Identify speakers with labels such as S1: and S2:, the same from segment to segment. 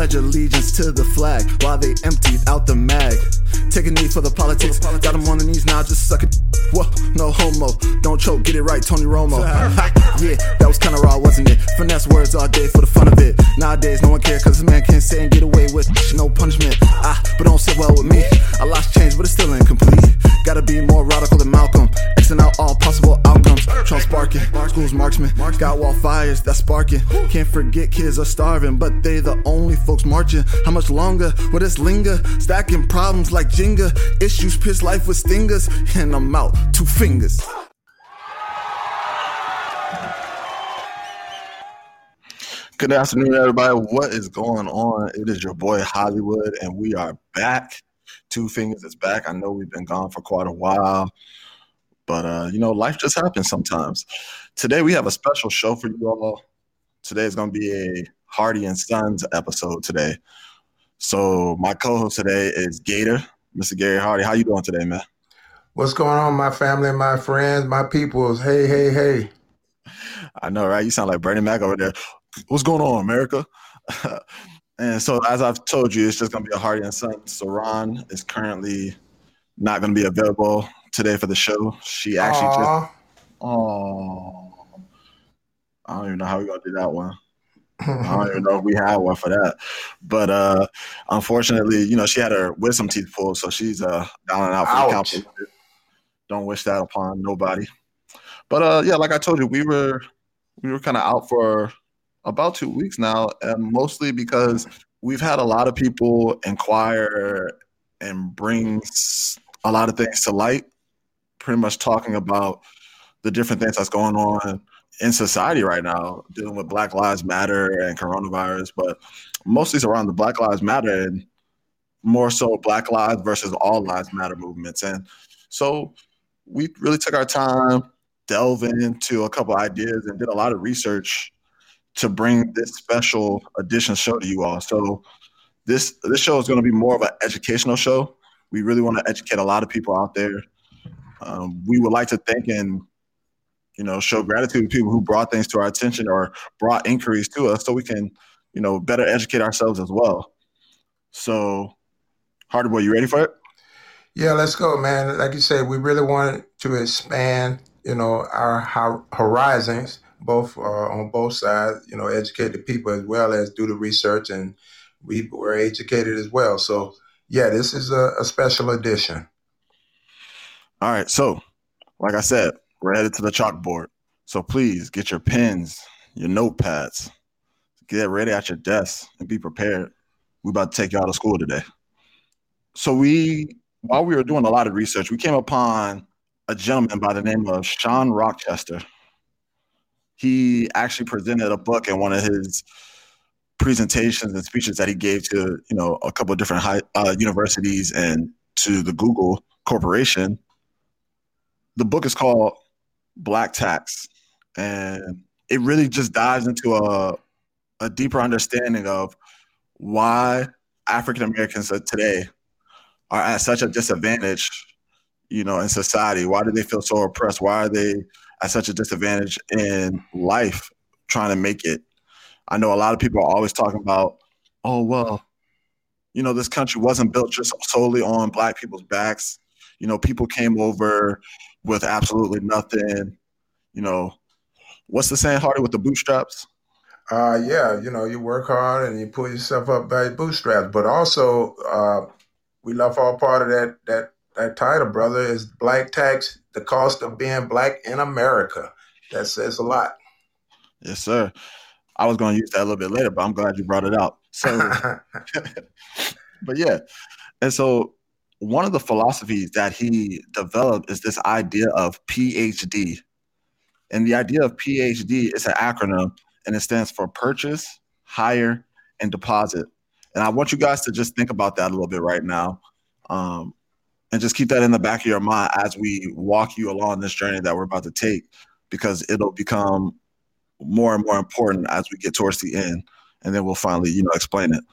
S1: Pledge allegiance to the flag while they emptied out the mag. Take a knee for the politics. Got them on the knees now, just suck it. Whoa, no homo. Don't choke, get it right, Tony Romo. yeah, that was kinda raw, wasn't it? Finesse words all day for the fun of it. Nowadays, no one cares cause this man can't say and get away with no punishment. Ah, but don't sit well with me. I lost change, but it's still incomplete. Gotta be more radical than Malcolm. Xing out all possible outcomes. Trump sparking, school's marksman. Got wall fires that's sparking. Can't forget kids are starving, but they the only folks marching. How much longer will this linger? Stacking problems like Jenga. Issues piss life with stingers. And I'm out, two fingers.
S2: Good afternoon, everybody. What is going on? It is your boy Hollywood, and we are back. Two Fingers is back. I know we've been gone for quite a while, but uh, you know, life just happens sometimes. Today we have a special show for you all. Today is going to be a Hardy and Sons episode today. So my co-host today is Gator, Mr. Gary Hardy. How you doing today, man?
S3: What's going on, my family, my friends, my peoples? Hey, hey, hey.
S2: I know, right? You sound like Bernie Mac over there what's going on, America? and so, as I've told you, it's just going to be a Hardy and Son. Saran is currently not going to be available today for the show. She actually Aww. just, oh, I don't even know how we're going to do that one. I don't even know if we have one for that. But uh unfortunately, you know, she had her wisdom teeth pulled, so she's uh down and out for the count. Don't wish that upon nobody. But uh yeah, like I told you, we were we were kind of out for about two weeks now, and mostly because we've had a lot of people inquire and bring a lot of things to light, pretty much talking about the different things that's going on in society right now, dealing with Black Lives Matter and coronavirus, but mostly it's around the Black Lives Matter and more so Black Lives versus All Lives Matter movements. And so we really took our time delving into a couple ideas and did a lot of research to bring this special edition show to you all. So this this show is going to be more of an educational show. We really want to educate a lot of people out there. Um, we would like to thank and you know show gratitude to people who brought things to our attention or brought inquiries to us, so we can you know better educate ourselves as well. So, Hardy boy, you ready for it?
S3: Yeah, let's go, man. Like you said, we really wanted to expand, you know, our horizons both uh, on both sides, you know, educate the people as well as do the research, and we were educated as well. So, yeah, this is a, a special edition.
S2: All right, so like I said, we're headed to the chalkboard. So please get your pens, your notepads, get ready at your desk, and be prepared. We're about to take you out of school today. So we, while we were doing a lot of research, we came upon a gentleman by the name of Shawn Rochester he actually presented a book in one of his presentations and speeches that he gave to you know a couple of different high, uh, universities and to the Google Corporation. The book is called Black Tax, and it really just dives into a a deeper understanding of why African Americans today are at such a disadvantage, you know, in society. Why do they feel so oppressed? Why are they at such a disadvantage in life trying to make it. I know a lot of people are always talking about, oh, well, you know, this country wasn't built just solely on black people's backs. You know, people came over with absolutely nothing. You know, what's the saying, Hardy, with the bootstraps?
S3: Uh, yeah, you know, you work hard and you pull yourself up by your bootstraps. But also, uh, we left all part of that that that title, brother, is Black Tax the cost of being black in America. That says a lot.
S2: Yes, sir. I was going to use that a little bit later, but I'm glad you brought it out. So, but yeah, and so one of the philosophies that he developed is this idea of PhD, and the idea of PhD is an acronym, and it stands for purchase, hire, and deposit. And I want you guys to just think about that a little bit right now. Um, and just keep that in the back of your mind as we walk you along this journey that we're about to take because it'll become more and more important as we get towards the end and then we'll finally, you know, explain it.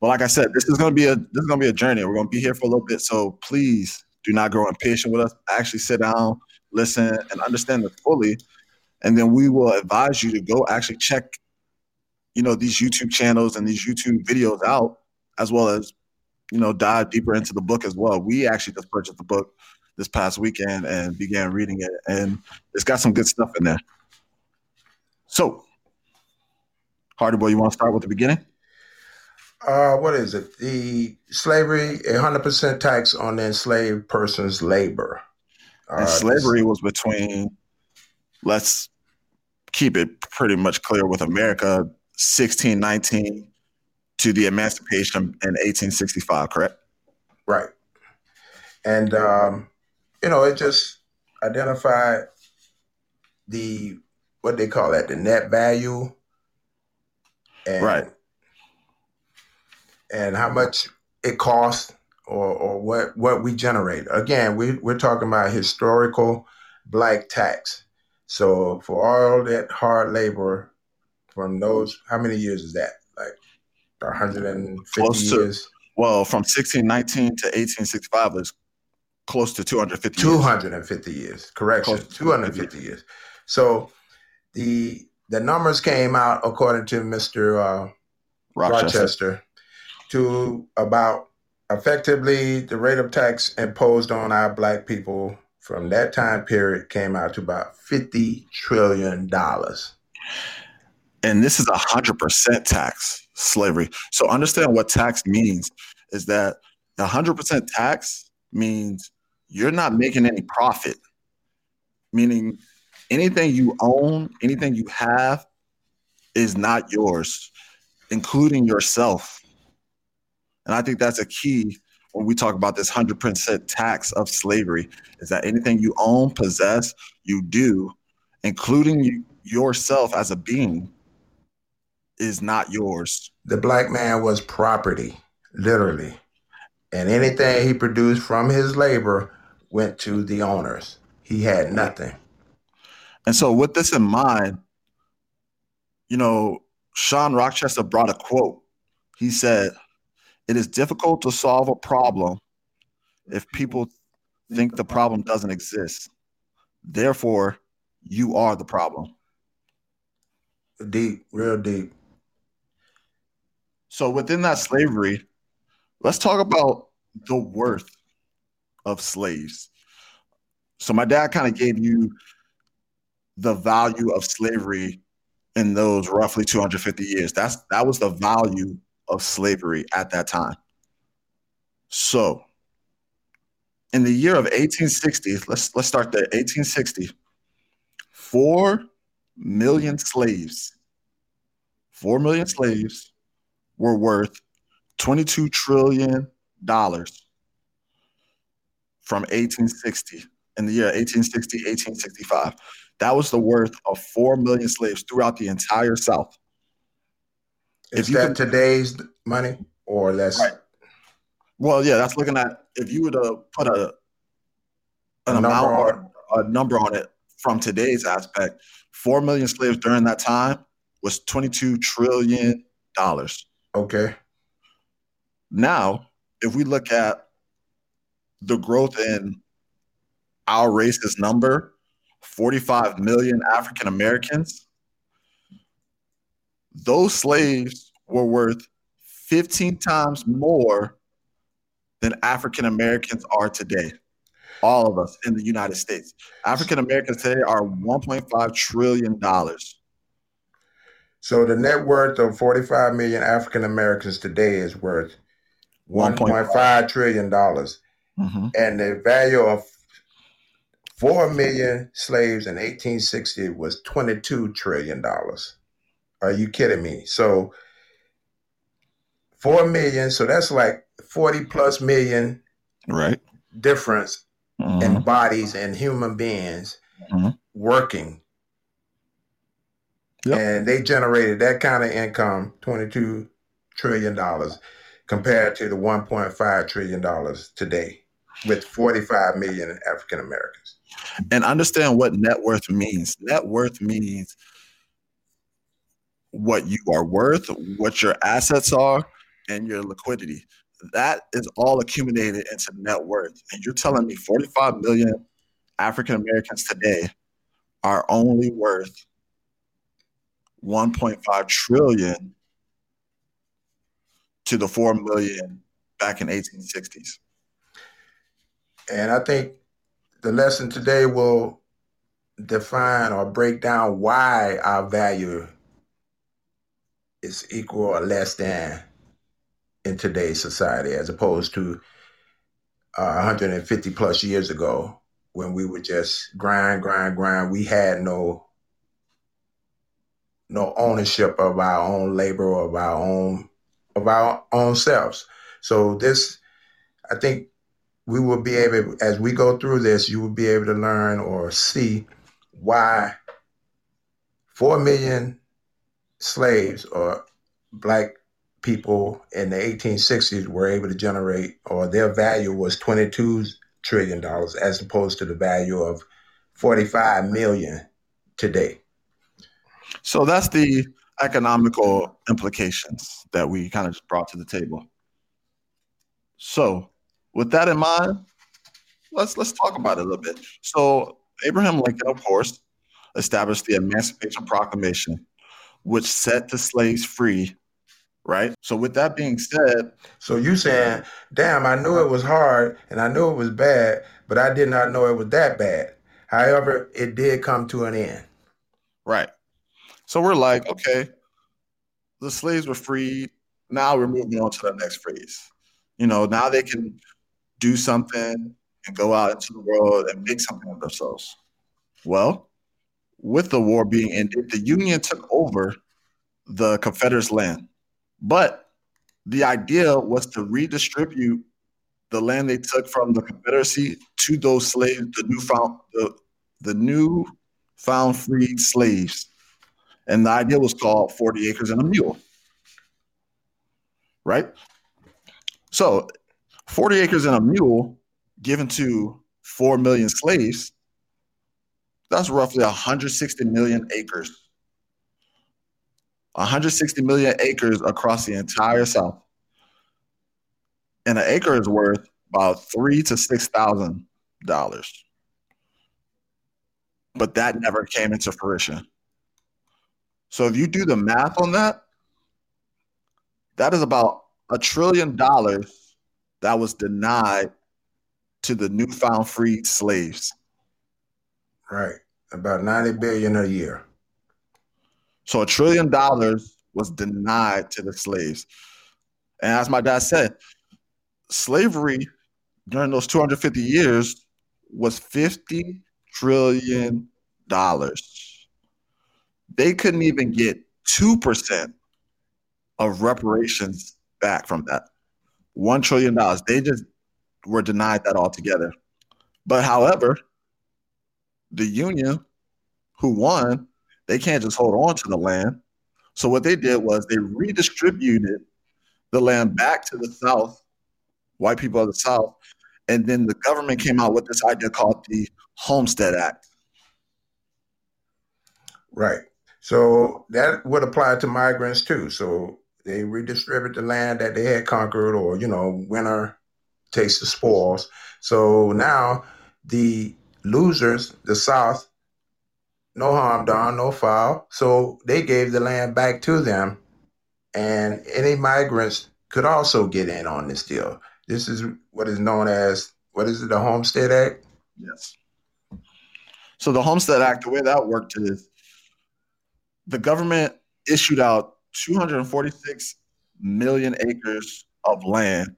S2: But like I said, this is gonna be a this is gonna be a journey. We're gonna be here for a little bit, so please do not grow impatient with us. Actually, sit down, listen, and understand it fully, and then we will advise you to go actually check, you know, these YouTube channels and these YouTube videos out, as well as, you know, dive deeper into the book as well. We actually just purchased the book this past weekend and began reading it, and it's got some good stuff in there. So, Hardy boy, you want to start with the beginning?
S3: Uh, what is it? The slavery, a hundred percent tax on the enslaved person's labor.
S2: And
S3: Uh,
S2: slavery was between, let's keep it pretty much clear with America, 1619 to the emancipation in 1865, correct?
S3: Right. And um, you know, it just identified the what they call that, the net value and
S2: Right.
S3: and how much it costs or or what what we generate. Again, we we're talking about historical black tax. So for all that hard labor from those how many years is that? Like 150
S2: Close to-
S3: years?
S2: Well, from 1619 to 1865 is close to 250 years.
S3: 250 years. Correction.
S2: To
S3: 250 years. So the the numbers came out according to Mr. Uh,
S2: Rochester.
S3: Rochester to about effectively the rate of tax imposed on our black people from that time period came out to about 50 trillion dollars.
S2: and this is a hundred percent tax slavery. So understand what tax means is that hundred percent tax means you're not making any profit, meaning anything you own, anything you have is not yours, including yourself. And I think that's a key when we talk about this hundred percent tax of slavery is that anything you own, possess, you do, including you, yourself as a being, is not yours.
S3: The black man was property, literally. And anything he produced from his labor went to the owners. He had nothing.
S2: And so, with this in mind, you know, Shawn Rochester brought a quote. He said, It is difficult to solve a problem if people think the problem doesn't exist. Therefore, you are the problem.
S3: Deep, real deep.
S2: So, within that slavery, let's talk about the worth of slaves. So, my dad kind of gave you the value of slavery in those roughly 250 years. That's that was the value of slavery at that time. So, in the year of 1860, let's let's start there. 1860, four million slaves, four million slaves were worth 22 trillion dollars from 1860 in the year 1860 1865 that was the worth of 4 million slaves throughout the entire south
S3: Is
S2: If
S3: that
S2: could-
S3: today's money or less?
S2: Right. well yeah that's looking at if you were to uh, put a an
S3: A
S2: amount or a number on it from today's aspect 4 million slaves during that time was 22 trillion dollars
S3: Okay.
S2: Now, if we look at the growth in our race's number, 45 million African Americans, those slaves were worth 15 times more than African Americans are today. All of us in the United States. African Americans today are $1.5 trillion.
S3: So the net worth of 45 million African Americans today is worth 1.5 trillion dollars.
S2: Mhm.
S3: And the value of 4 million slaves in 1860 was 22 trillion dollars. Are you kidding me? So 4 million, so that's like 40 plus million
S2: Right.
S3: difference
S2: Mhm.
S3: in bodies and human beings
S2: Mhm.
S3: working.
S2: Yep.
S3: And they generated that kind of income, $22 trillion, compared to the $1.5 trillion today with 45 million African Americans.
S2: and understand what net worth means. Net worth means what you are worth, what your assets are, and your liquidity. That is all accumulated into net worth. And you're telling me 45 million African Americans today are only worth 1.5 trillion to the 4 million back in 1860s.
S3: And I think the lesson today will define or break down why our value is equal or less than in today's society as opposed to uh, 150 plus years ago when we were just grind grind grind we had no no ownership of our own labor or of our own of our own selves so this i think we will be able as we go through this you will be able to learn or see why 4 million slaves or black people in the 1860s were able to generate, or their value was 22 trillion dollars, as opposed to the value of 45 million today.
S2: So that's the economical implications that we kind of just brought to the table. So, with that in mind, let's let's talk about it a little bit. So, Abraham Lincoln, of course, established the Emancipation Proclamation, which set the slaves free right? So with that being said,
S3: so you saying, damn, I knew it was hard and I knew it was bad, but I did not know it was that bad. However, it did come to an end.
S2: Right. So we're like, okay, the slaves were freed. Now we're moving on to the next phase. You know, now they can do something and go out into the world and make something of themselves. Well, with the war being ended, the Union took over the Confederates' land. But the idea was to redistribute the land they took from the Confederacy to those slaves, the new found the, the new found freed slaves. And the idea was called 40 acres and a mule. Right? So 40 acres and a mule given to 4 million slaves, that's roughly 160 million acres 160 million acres across the entire South. And an acre is worth about three to six thousand dollars. But that never came into fruition. So if you do the math on that, that is about a trillion dollars that was denied to the newfound freed slaves.
S3: Right. About 90 billion a year.
S2: So a trillion dollars was denied to the slaves. And as my dad said, slavery during those 250 years was 50 trillion dollars. They couldn't even get 2% of reparations back from that. $1 trillion. They just were denied that altogether. But however, the union who won they can't just hold on to the land. So what they did was they redistributed the land back to the South, white people of the South, and then the government came out with this idea called the Homestead Act.
S3: Right. So that would apply to migrants too. So they redistribute the land that they had conquered, or you know, winter takes the spoils. So now the losers, the South, no harm done, no foul. So they gave the land back to them, and any migrants could also get in on this deal. This is what is known as what is it, the Homestead Act?
S2: Yes. So the Homestead Act, the way that worked is the government issued out 246 million acres of land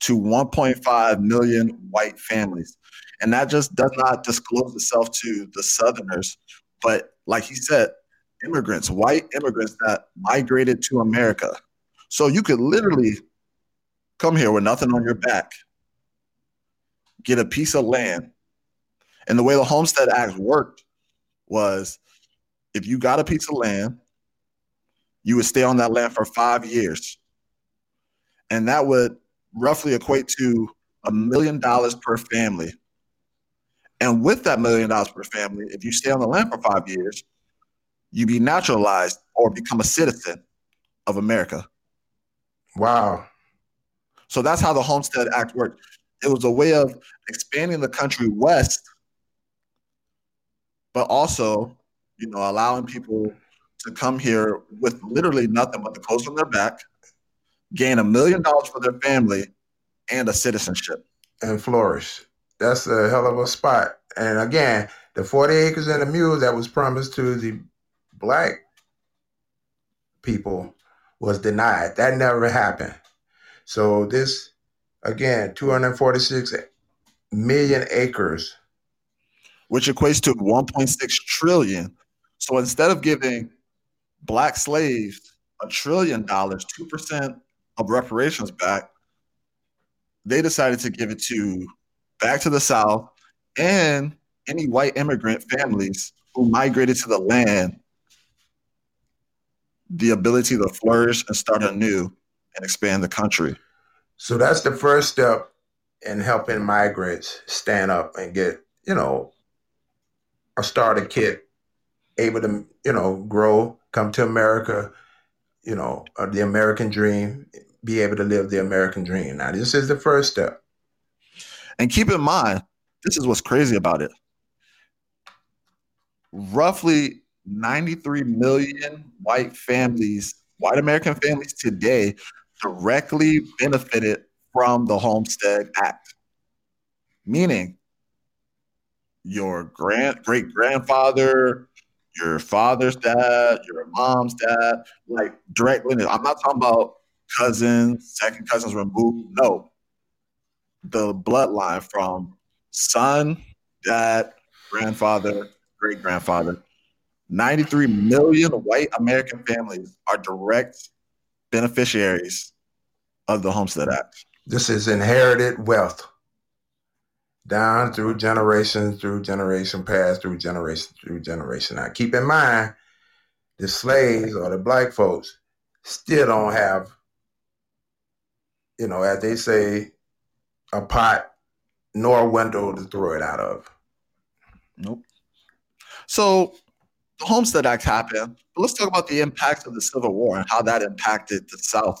S2: to 1.5 million white families. And that just does not disclose itself to the Southerners, but like he said, immigrants, white immigrants that migrated to America. So you could literally come here with nothing on your back, get a piece of land. And the way the Homestead Act worked was if you got a piece of land, you would stay on that land for five years. And that would roughly equate to a million dollars per family. And with that million dollars per family, if you stay on the land for five years, you be naturalized or become a citizen of America.
S3: Wow.
S2: So that's how the Homestead Act worked. It was a way of expanding the country west, but also, you know, allowing people to come here with literally nothing but the clothes on their back, gain a million dollars for their family, and a citizenship.
S3: And flourish. That's a hell of a spot. And again, the 40 acres and a mule that was promised to the black people was denied. That never happened. So this, again, 246 million acres.
S2: Which equates to 1.6 trillion. So instead of giving black slaves a trillion dollars, 2% of reparations back, they decided to give it to back to the South and any white immigrant families who migrated to the land the ability to flourish and start anew and expand the country.
S3: So that's the first step in helping migrants stand up and get, you know, a starter kit, able to, you know, grow, come to America, you know, uh, the American dream, be able to live the American dream. Now, this is the first step.
S2: And keep in mind, this is what's crazy about it. Roughly 93 million white families, white American families today directly benefited from the Homestead Act. Meaning, your grand great grandfather, your father's dad, your mom's dad, like direct lineage. I'm not talking about cousins, second cousins removed. No, the bloodline from son, dad, grandfather, great grandfather 93 million white American families are direct beneficiaries of the Homestead Act.
S3: This is inherited wealth down through generation through generation, past through generation through generation. Now, keep in mind, the slaves or the black folks still don't have, you know, as they say, a pot nor a window to throw it out of.
S2: Nope. So the Homestead Act happened. But let's talk about the impacts of the Civil War and how that impacted the South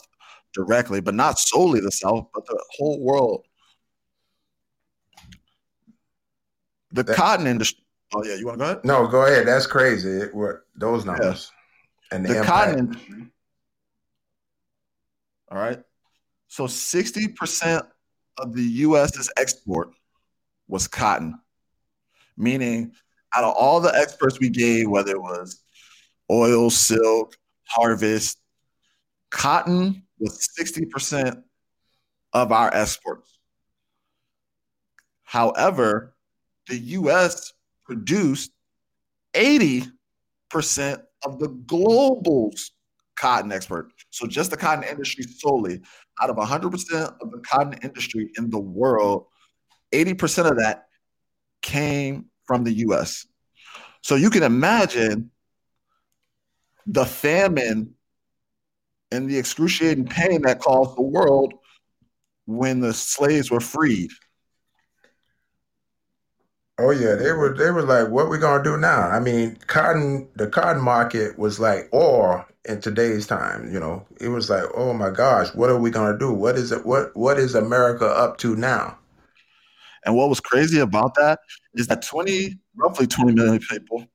S2: directly, but not solely the South, but the whole world. The that, cotton industry. Oh yeah, you want to go ahead?
S3: No, go ahead. That's crazy. What those numbers
S2: yeah. and the, the cotton industry. All right. So sixty percent of the U.S.'s export was cotton, meaning out of all the experts we gave, whether it was oil, silk, harvest, cotton was 60% of our exports. However, the US produced 80% of the global's cotton export. So just the cotton industry solely, out of 100% of the cotton industry in the world, 80% of that came from the US. So you can imagine the famine and the excruciating pain that caused the world when the slaves were freed.
S3: Oh yeah, they were they were like, what we gonna do now? I mean, cotton the cotton market was like oil in today's time. You know, it was like, oh my gosh, what are we gonna do? What is it? What what is America up to now?
S2: And what was crazy about that is that 20, roughly 20 million people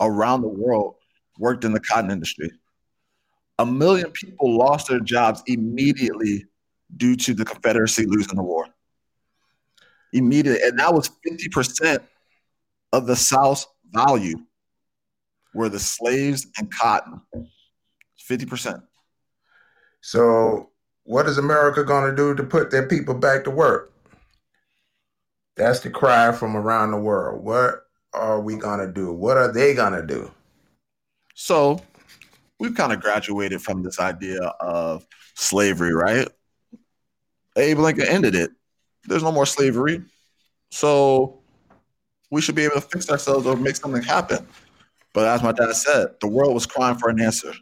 S2: around the world worked in the cotton industry. A million people lost their jobs immediately due to the Confederacy losing the war. Immediately. And that was 50% of the South's value were the slaves and cotton. 50%.
S3: So, what is America going to do to put their people back to work? That's the cry from around the world. What are we going to do? What are they going to do?
S2: So, we've kind of graduated from this idea of slavery, right? Abe Lincoln ended it. There's no more slavery. So, we should be able to fix ourselves or make something happen. But as my dad said, the world was crying for an answer.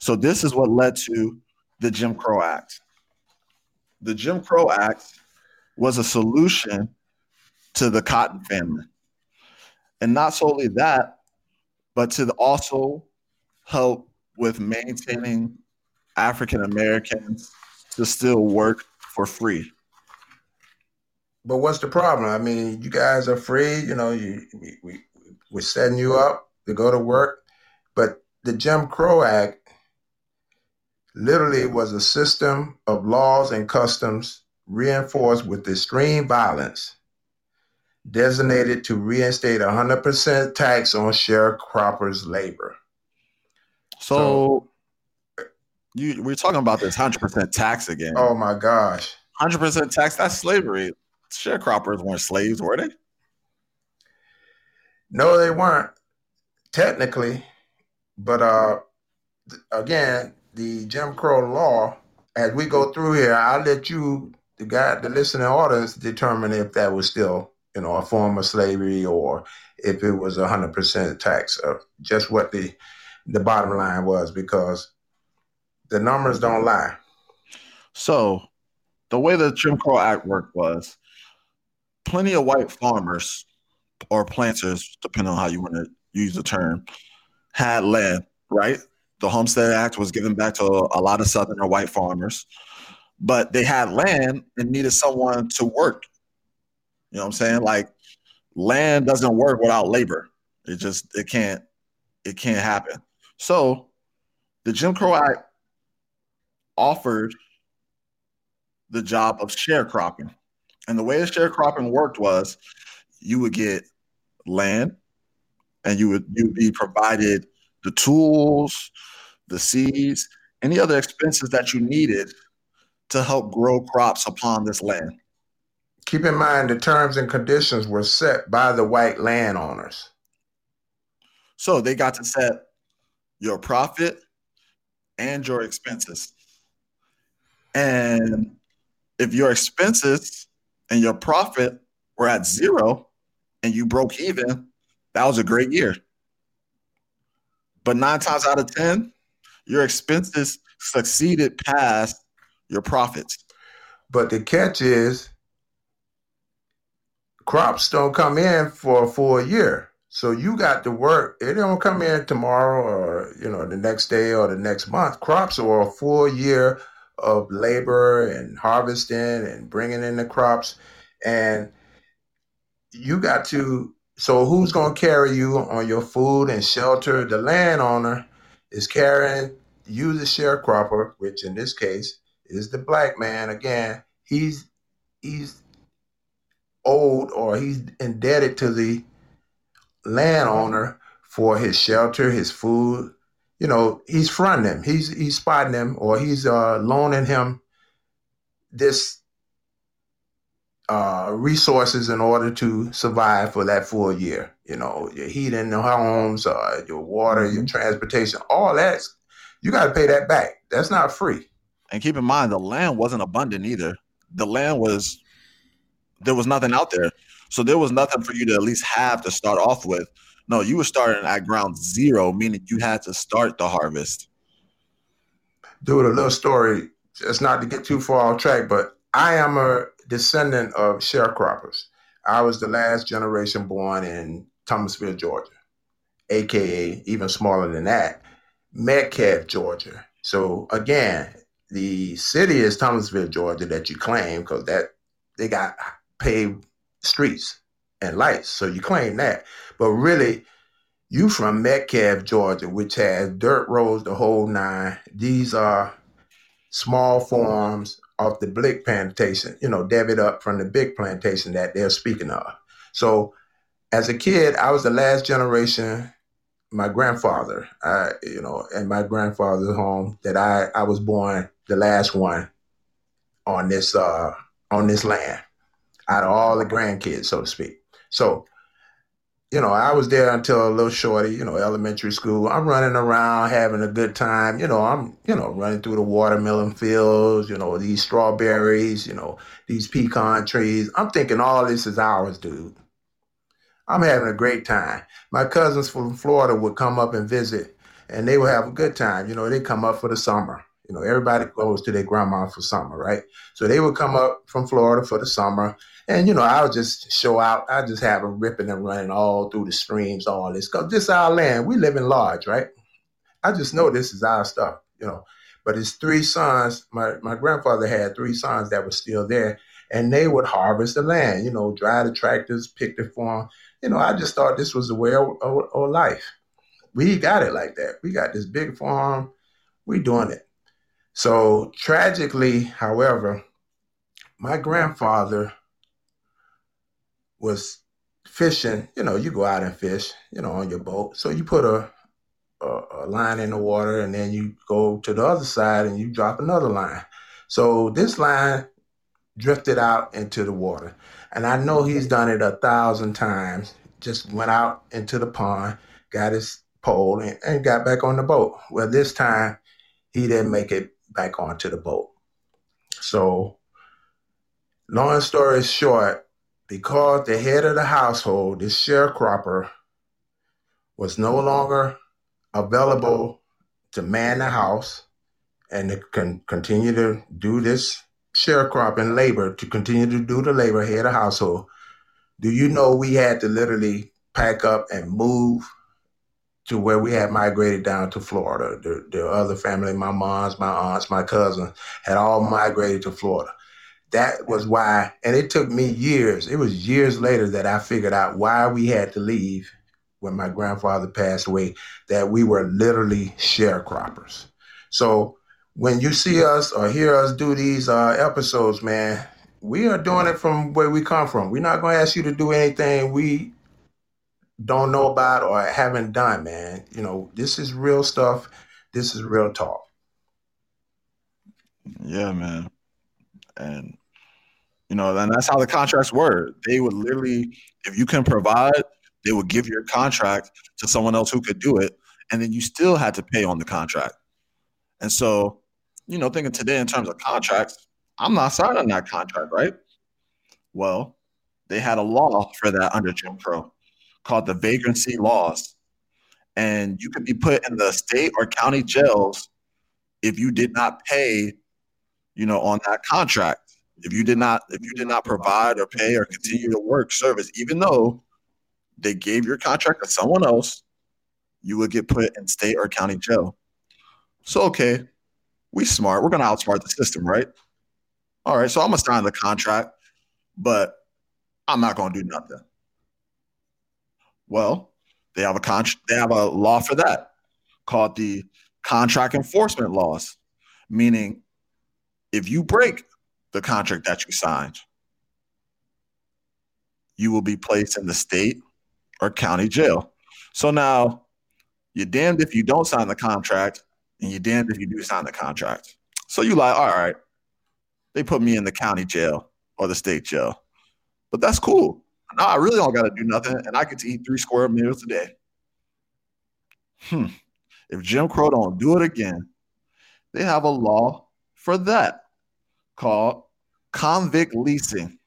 S2: So, this is what led to the Jim Crow Act. The Jim Crow Act was a solution to the cotton famine. And not solely that, but to also help with maintaining African Americans to still work for free.
S3: But what's the problem? I mean, you guys are free. You know, you we, we we're setting you up to go to work, but the Jim Crow Act literally was a system of laws and customs reinforced with extreme violence, designated to reinstate 100% tax on sharecroppers' labor.
S2: So, so you we're talking about this 100% tax again.
S3: Oh my gosh.
S2: 100% tax, that's slavery. Sharecroppers weren't slaves, were they?
S3: No, they weren't technically, but uh, again, the Jim Crow law, as we go through here, I'll let you, the guy, the listening audience, determine if that was still, you know, a form of slavery or if it was a hundred percent tax, or just what the the bottom line was, because the numbers don't lie.
S2: So, the way the Jim Crow Act worked was, plenty of white farmers or planters, depending on how you want to use the term, had land, right? The Homestead Act was given back to a lot of Southern or white farmers, but they had land and needed someone to work. You know what I'm saying? Like land doesn't work without labor. It just it can't it can't happen. So the Jim Crow Act offered the job of sharecropping. And the way the sharecropping worked was you would get land and you would you would be provided the tools, the seeds, any other expenses that you needed to help grow crops upon this land.
S3: Keep in mind the terms and conditions were set by the white landowners.
S2: So they got to set your profit and your expenses. And if your expenses and your profit were at zero and you broke even, that was a great year. But nine times out of 10, your expenses succeeded past your profits.
S3: But the catch is crops don't come in for a full year. So you got to work. It don't come in tomorrow or you know the next day or the next month. Crops are a full year of labor and harvesting and bringing in the crops, and you got to. So who's going to carry you on your food and shelter? The landowner is carrying you, the sharecropper, which in this case is the black man. Again, he's he's owed or he's indebted to the landowner for his shelter, his food. You know, he's fronting him. He's he's spotting him, or he's uh, loaning him this uh, resources in order to survive for that full year. You know, your heat in the homes, uh, your water, your mm-hmm. transportation, all that you got to pay that back. That's not free.
S2: And keep in mind, the land wasn't abundant either. The land was there was nothing out there, so there was nothing for you to at least have to start off with. No, you were starting at ground zero, meaning you had to start the harvest.
S3: Dude, a little story. Just not to get too far off track, but I am a descendant of sharecroppers. I was the last generation born in Thomasville, Georgia, aka even smaller than that. Metcalf, Georgia. So again, the city is Thomasville, Georgia, that you claim because that they got paved streets and lights, so you claim that. But really, you from Metcalf, Georgia, which has dirt roads the whole nine. These are small farms off the Blick plantation, you know, David up from the big plantation that they're speaking of. So as a kid, I was the last generation my grandfather, I, you know, and my grandfather's home that I, I was born the last one on this uh on this land out of all the grandkids, so to speak. So, you know, I was there until a little shorty, you know, elementary school. I'm running around having a good time. You know, I'm, you know, running through the watermelon fields, you know, these strawberries, you know, these pecan trees. I'm thinking all this is ours, dude. I'm having a great time. My cousins from Florida would come up and visit, and they would have a good time. You know, they come up for the summer. You know, everybody goes to their grandma for summer, right? So they would come up from Florida for the summer, and you know, I'll just show out. I just have them ripping and running all through the streams, all this, cause this is our land. We live in large, right? I just know this is our stuff, you know. But his three sons, my, my grandfather had three sons that were still there, and they would harvest the land, you know, drive the tractors, pick the farm. You know, I just thought this was the way of, of, of life. We got it like that. We got this big farm, we doing it. So tragically, however, my grandfather was fishing. You know, you go out and fish, you know, on your boat. So you put a, a, a line in the water, and then you go to the other side and you drop another line. So this line drifted out into the water, and I know he's done it a thousand times. Just went out into the pond, got his pole, and, and got back on the boat. Well, this time he didn't make it back onto the boat. So, long story short, because the head of the household, this sharecropper, was no longer available to man the house and to con- continue to do this sharecropping labor, to continue to do the labor head of household, do you know we had to literally pack up and move to where we had migrated down to Florida. The, the other family, my mom's, my aunts, my cousins, had all migrated to Florida. That was why, and it took me years. It was years later that I figured out why we had to leave when my grandfather passed away, that we were literally sharecroppers. So when you see us or hear us do these uh, episodes, man, we are doing it from where we come from. We're not going to ask you to do anything we don't know about or haven't done, man. You know, this is real stuff. This is real talk.
S2: Yeah, man. And you know, and that's how the contracts were. They would literally, if you can provide, they would give your contract to someone else who could do it, and then you still had to pay on the contract. And so, you know, thinking today in terms of contracts, I'm not signing that contract, right? Well, they had a law for that under Jim Crow called the vagrancy laws. And you could be put in the state or county jails if you did not pay, you know, on that contract. If you did not, if you did not provide or pay or continue to work service, even though they gave your contract to someone else, you would get put in state or county jail. So okay, we smart. We're gonna outsmart the system, right? All right, so I'm gonna sign the contract, but I'm not gonna do nothing. Well, they have a con- they have a law for that called the contract enforcement laws, meaning if you break the contract that you signed, you will be placed in the state or county jail. So now you're damned if you don't sign the contract, and you're damned if you do sign the contract. So you like, all right, they put me in the county jail or the state jail, but that's cool. No, I really don't got to do nothing, and I get to eat three square meals a day. Hmm. If Jim Crow don't do it again, they have a law for that called convict leasing.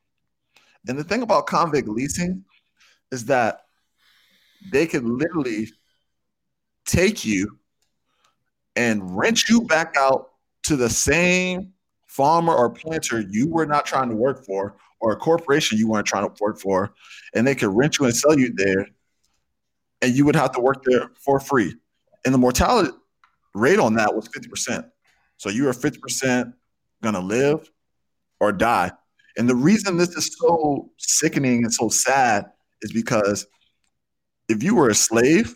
S2: And the thing about convict leasing is that they can literally take you and rent you back out to the same farmer or planter you were not trying to work for or a corporation you weren't trying to work for, and they could rent you and sell you there, and you would have to work there for free. And the mortality rate on that was 50%. So you were 50% gonna live or die. And the reason this is so sickening and so sad is because if you were a slave,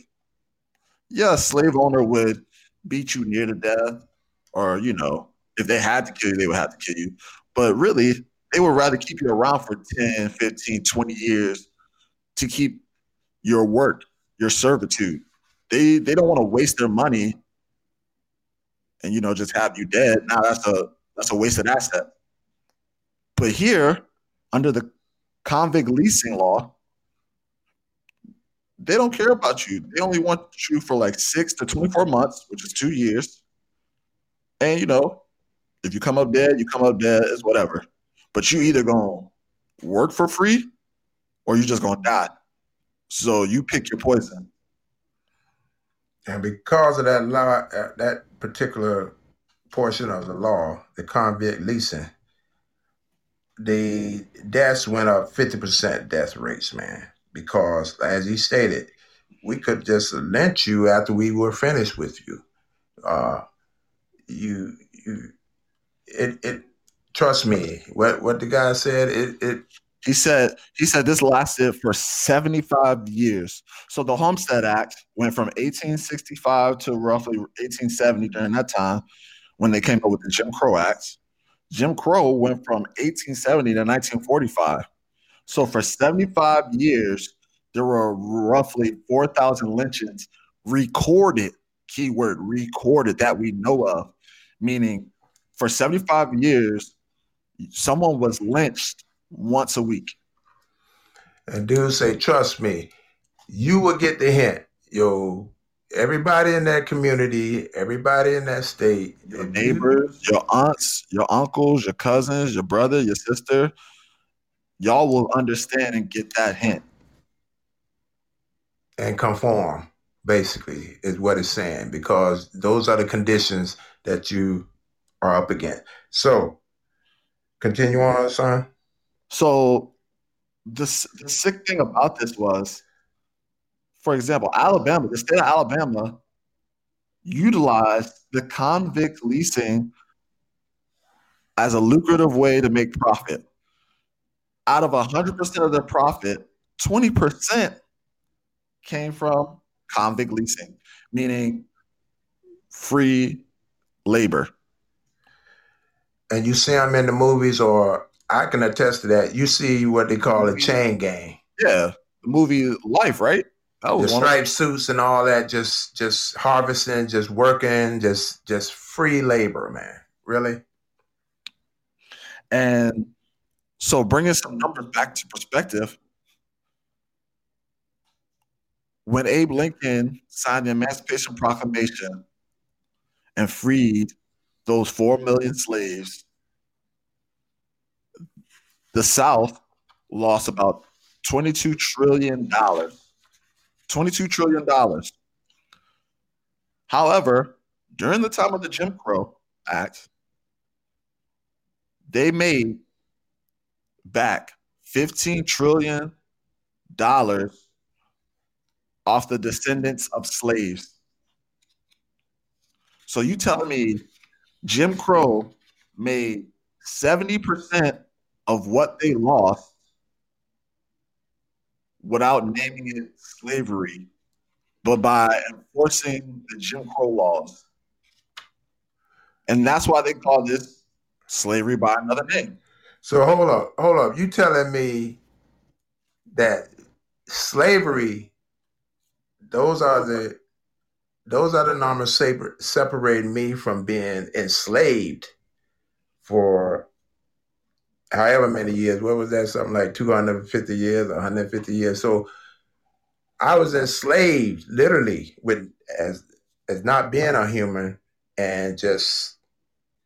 S2: yeah, a slave owner would beat you near to death, or you know, if they had to kill you, they would have to kill you. But really, they would rather keep you around for 10, 15, 20 years to keep your work, your servitude. They they don't want to waste their money and you know just have you dead. Now that's a that's a wasted asset. But here, under the convict leasing law, they don't care about you. They only want you for like six to 24 months, which is two years. And you know, if you come up dead, you come up dead, is whatever. But you either gonna work for free or you just gonna die. So you pick your poison.
S3: And because of that law, uh, that particular portion of the law, the convict leasing, the deaths went up 50% death rates, man. Because as he stated, we could just lynch you after we were finished with you. Uh, you you it it trust me. What what the guy said it it
S2: he said he said this lasted for 75 years. So the Homestead Act went from 1865 to roughly 1870 during that time when they came up with the Jim Crow Act. Jim Crow went from 1870 to 1945. So for 75 years, there were roughly 4,000 lynchings recorded, keyword recorded that we know of, meaning for 75 years, someone was lynched once a week.
S3: And dude say, trust me, you will get the hint. Yo, everybody in that community, everybody in that state,
S2: your neighbors, you, your aunts, your uncles, your cousins, your brother, your sister, y'all will understand and get that hint.
S3: And conform, basically, is what it's saying, because those are the conditions that you are up against. So, continue on, son.
S2: So, the, the sick thing about this was, for example, Alabama, the state of Alabama utilized the convict leasing as a lucrative way to make profit out of 100% of their profit, 20% came from convict leasing, meaning free labor.
S3: And you see them in the movies, or I can attest to that. You see what they call a chain gang.
S2: Yeah, the movie Life, right?
S3: Was the striped suits and all that, just just harvesting, just working, just just free labor, man. Really.
S2: And so bringing some numbers back to perspective, when Abe Lincoln signed the Emancipation Proclamation and freed those 4 million slaves, the South lost about $22 trillion. $22 trillion. However, during the time of the Jim Crow Act, they made back $15 trillion off the descendants of slaves. So you telling me Jim Crow made 70% of what they lost without naming it slavery, but by enforcing the Jim Crow laws. And that's why they call this slavery by another name.
S3: So hold up, hold up. You telling me that slavery, those are the those are the numbers separating me from being enslaved for however many years. What was that? Something like 250 years, 150 years. So I was enslaved literally with as as not being a human and just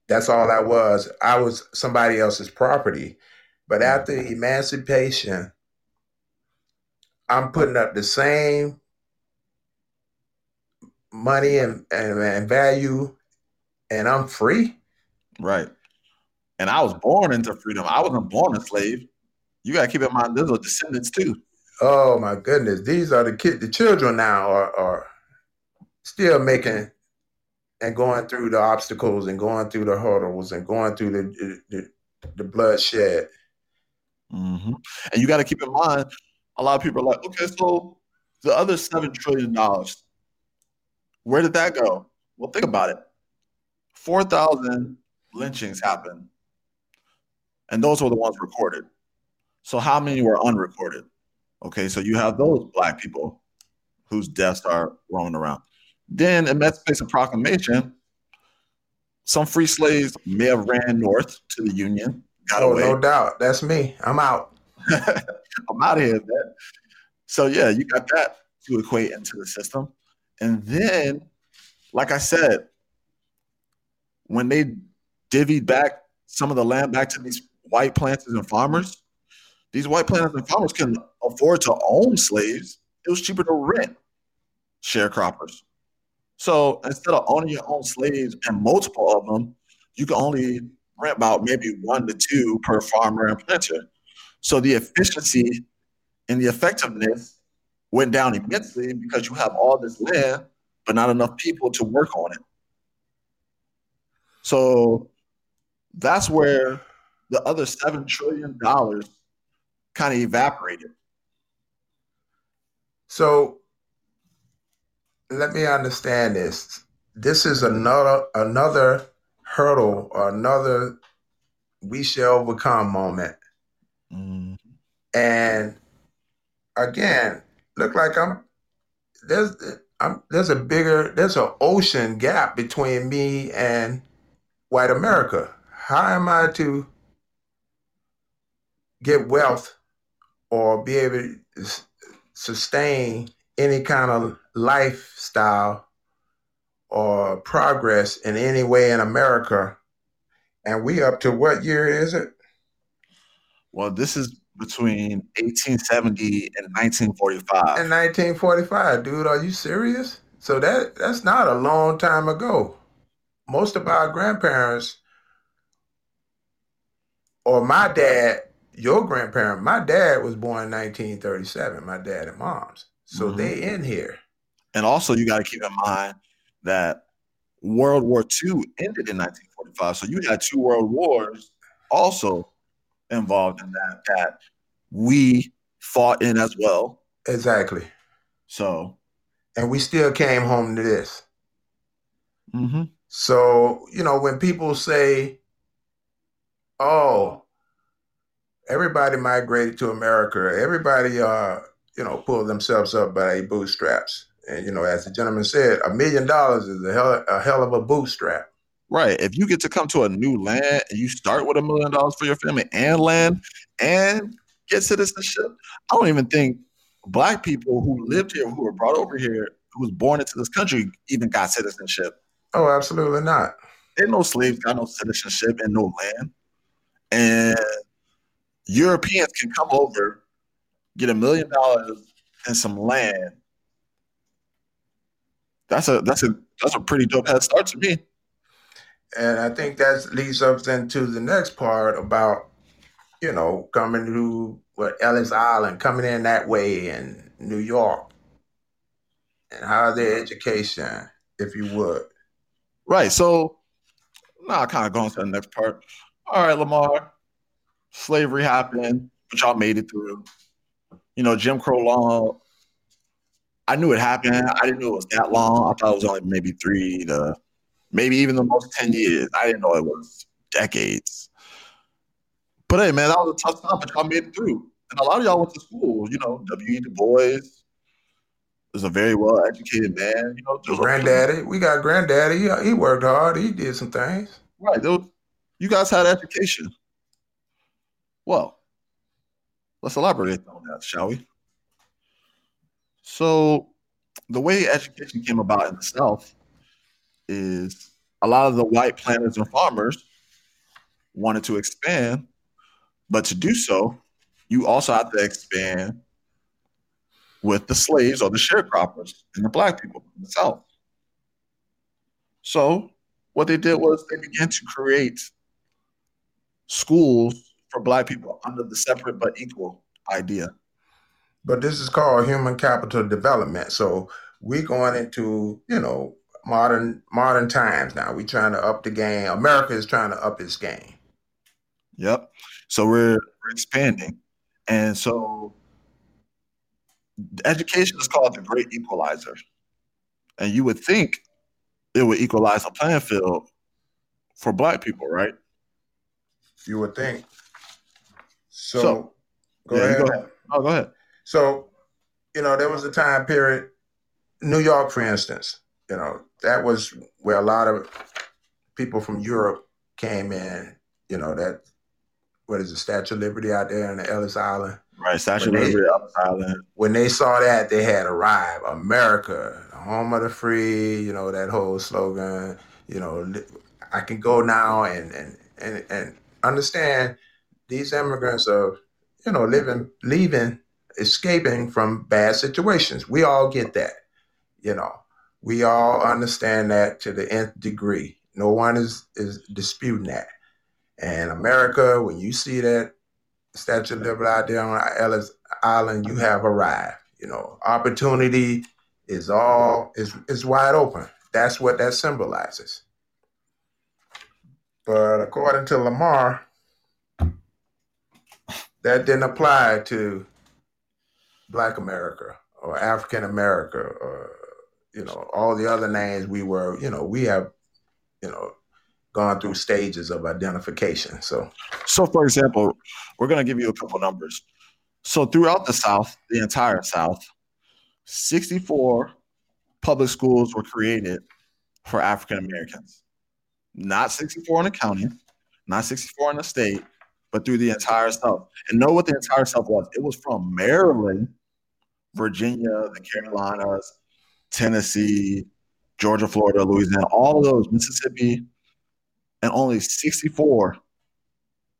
S3: that's all I was. I was somebody else's property. But mm. after emancipation, I'm putting up the same money and, and, and value, and I'm free.
S2: Right. And I was born into freedom. I wasn't born a slave. You got to keep in mind, those are descendants too.
S3: Oh my goodness, these are the kids. The children now are, are still making and going through the obstacles and going through the hurdles and going through the the, the bloodshed.
S2: Mm-hmm. And you got to keep in mind, a lot of people are like, okay, so the other seven trillion dollars, where did that go? Well, think about it. Four thousand lynchings happened, and those were the ones recorded. So how many were unrecorded? Okay, so you have those black people whose deaths are roaming around. Then, in Emancipation Proclamation, some free slaves may have ran north to the Union.
S3: Got oh, away. no doubt. That's me. I'm out.
S2: I'm out of here, man. So yeah, you got that to equate into the system. And then, like I said, when they divvied back some of the land back to these white planters and farmers, these white planters and farmers couldn't afford to own slaves. It was cheaper to rent sharecroppers. So instead of owning your own slaves and multiple of them, you can only rent about maybe one to two per farmer and planter. So the efficiency and the effectiveness went down immensely because you have all this land, but not enough people to work on it. So that's where the other seven trillion dollars kind of evaporated.
S3: So let me understand this. This is another another hurdle or another we shall overcome moment.
S2: Mm.
S3: And again, look like I'm there's I'm, there's a bigger there's an ocean gap between me and white America. How am I to get wealth or be able to sustain any kind of lifestyle or progress in any way in America? And we up to what year is it?
S2: Well, this is between 1870 and 1945.
S3: In 1945, dude, are you serious? So that that's not a long time ago. Most of our grandparents or my dad, your grandparent, my dad was born in 1937, my dad and mom's. So
S2: Mhm.
S3: they in here.
S2: And also, you got to keep in mind that World War II ended in 1945. So you had two world wars also involved in that that we fought in as well.
S3: Exactly.
S2: So,
S3: And we still came home to this.
S2: mhm.
S3: So, you know, when people say, oh, everybody migrated to America, everybody, uh, you know, pulled themselves up by their bootstraps. And, you know, as the gentleman said, a million dollars is a hell, a hell of a bootstrap.
S2: right. If you get to come to a new land and you start with a million dollars for your family and land and get citizenship, I don't even think black people who lived here, who were brought over here, who was born into this country, even got citizenship.
S3: Oh, absolutely not.
S2: Ain't no slaves got no citizenship and no land. And Europeans can come over, get a million dollars and some land. That's a that's a that's a pretty dope head start to me.
S3: And I think that leads us into the next part about, you know, coming to what Ellis Island, coming in that way in New York, and how their education, if you would.
S2: Right. So now I kind of going to the next part. All right, Lamar. Slavery happened, but y'all made it through. You know, Jim Crow law. I knew it happened. I didn't know it was that long. I thought it was only maybe three to maybe even the most ten years. I didn't know it was decades. But hey, man, that was a tough time, but y'all made it through. And a lot of y'all went to school. You know, W. E. Du Bois was a very well educated man. You know,
S3: Granddaddy, we got granddaddy. He, he worked hard. He did some things.
S2: Right. was- you guys had education. Well, let's elaborate on that, shall we? So, the way education came about in the South is a lot of the white planters and farmers wanted to expand, but to do so, you also have to expand with the slaves or the sharecroppers and the black people in the South. So, what they did was they began to create schools for black people under the separate but equal idea.
S3: But this is called human capital development. So we're going into, you know, modern modern times now. We're trying to up the game. America is trying to up its game.
S2: Yep. So we're, we're expanding. And so education is called the great equalizer. And you would think it would equalize the playing field for black people, right?
S3: You would think. So,
S2: So-
S3: go,
S2: Yeah,
S3: ahead.
S2: go ahead. Oh, go ahead.
S3: So, you know, there was a time period, New York, for instance, you know, that was where a lot of people from Europe came in, you know, that, what is the Statue of Liberty out there in the Ellis Island?
S2: Right. Statue of
S3: When they-
S2: Liberty, Ellis Island.
S3: When they saw that, they had arrived. America, the home of the free, you know, that whole slogan, you know, I can go now and, and, and, and understand these immigrants are, you know, living, leaving, escaping from bad situations. We all get that, you know. We all understand that to the nth degree. No one is is disputing that. And America, when you see that Statue of Liberty out there on Ellis Island, you have arrived. You know, opportunity is all is is wide open. That's what that symbolizes. But according to Lamar, that didn't apply to Black America or African America or you know all the other names we were. You know, we have you know gone through stages of identification. So,
S2: so for example, we're going to give you a couple numbers. So throughout the South, the entire South, 64 public schools were created for African Americans. Not 64 in the county, not 64 in the state, but through the entire South. And know what the entire South was. It was from Maryland, Virginia, the Carolinas, Tennessee, Georgia, Florida, Louisiana, all those, Mississippi, and only 64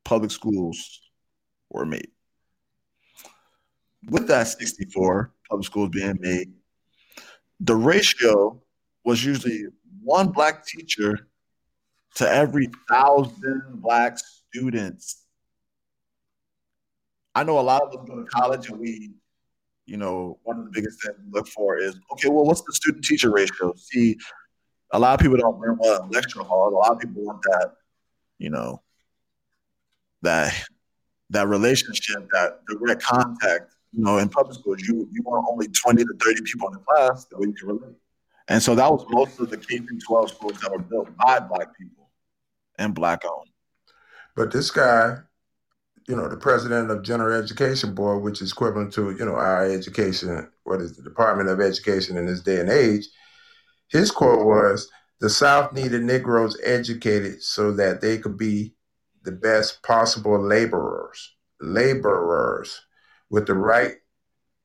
S2: public schools were made. With that 64 public schools being made, the ratio was usually one black teacher to every thousand black students. I know a lot of us go to college and we, you know, one of the biggest things we look for is okay, well, what's the student teacher ratio? See, a lot of people don't learn well in lecture halls. A lot of people want that, you know, that that relationship, that direct contact. You know, in public schools, you you want only twenty to thirty people in the class that you can relate. And so that was most of the K through twelve schools that were built by black people and black owned.
S3: But this guy, you know, the president of General Education Board, which is equivalent to, you know, our education, what is the Department of Education in this day and age, his quote was the South needed Negroes educated so that they could be the best possible laborers. Laborers with the right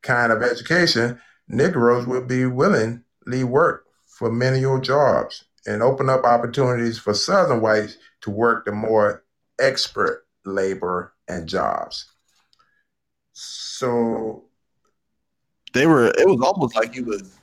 S3: kind of education, Negroes would be willingly work for menial jobs and open up opportunities for Southern whites to work the more expert labor and jobs. So
S2: they were, it was almost like he was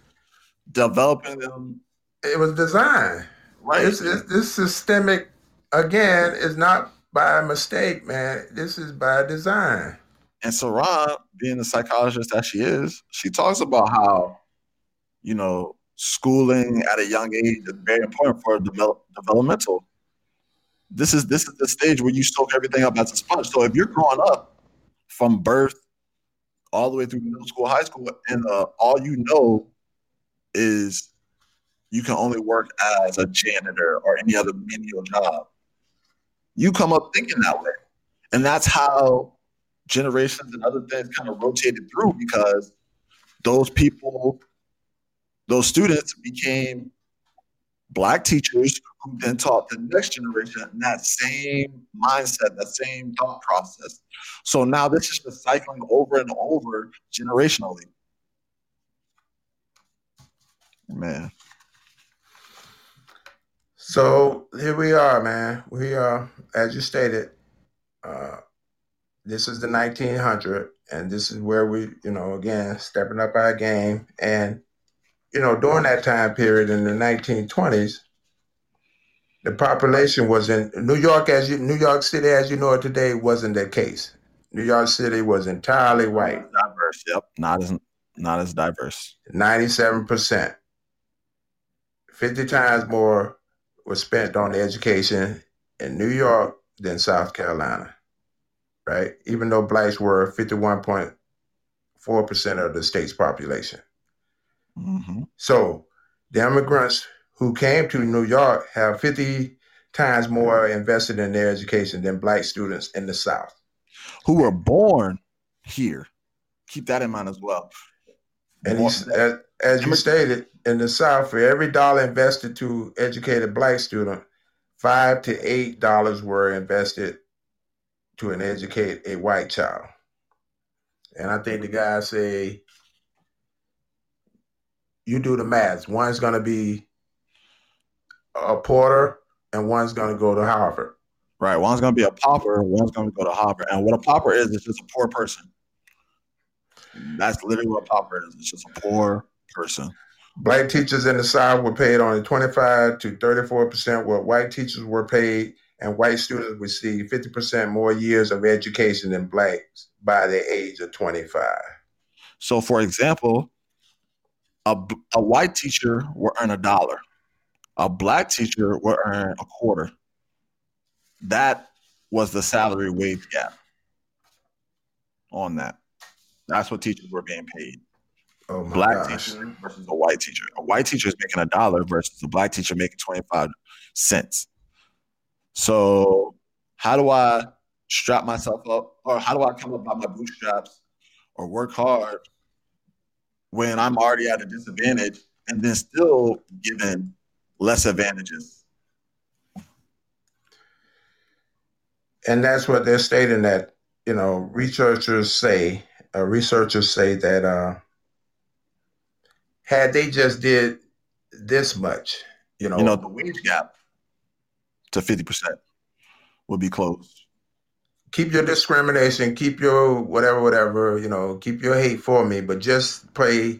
S2: developing them.
S3: It was designed. Right. It's, it's, this systemic, again, is not by mistake, man. This is by design.
S2: And Saran, being the psychologist that she is, she talks about how, you know, schooling at a young age is very important for develop, developmental. This is this is the stage where you soak everything up as a sponge. So if you're growing up from birth all the way through middle school, high school, and uh, all you know is you can only work as a janitor or any other menial job. You come up thinking that way. And that's how generations and other things kind of rotated through because those people, those students became black teachers who then taught the next generation that same mindset, that same thought process. So now this is just cycling over and over generationally. Man.
S3: So here we are, man. We are, as you stated, uh, this is the 1900, and this is where we, you know, again, stepping up our game. And, you know, during that time period in the 1920s, the population was in New York, as you, New York City, as you know it today, wasn't the case. New York City was entirely white.
S2: Diverse, yep. Not as not as diverse.
S3: 97%. 50 times more was spent on education in New York than South Carolina, right? Even though blacks were 51.4% of the state's population. Mm-hmm. So the immigrants who came to New York have 50 times more invested in their education than black students in the South.
S2: Who were born here. Keep that in mind as well.
S3: And he's, as, as you stated, in the South, for every dollar invested to educate a black student, five to eight dollars were invested to an educate a white child. And I think the guy say, you do the math. One's going to be a porter, and one's going to go to Harvard.
S2: Right. One's going to be a pauper, one's going to go to Harvard. And what a pauper is, is just a poor person. That's literally what a pauper is. It's just a poor person.
S3: Black teachers in the South were paid only 25 to 34 percent what white teachers were paid, and white students received 50 percent more years of education than blacks by the age of 25.
S2: So, for example, a, a white teacher will earn a dollar. A black teacher will earn a quarter. that was the salary wage gap on that. That's what teachers were being paid.
S3: Oh my
S2: black
S3: gosh.
S2: teacher versus a white teacher. A white teacher is making a dollar versus a black teacher making 25 cents. So, how do I strap myself up, or how do I come up by my bootstraps or work hard when I'm already at a disadvantage and then still given less advantages?
S3: And that's what they're stating that, you know, researchers say, uh, researchers say that uh, had they just did this much, you know,
S2: You know, the wage gap to 50% would be closed.
S3: Keep your discrimination, keep your whatever, whatever, you know, keep your hate for me, but just play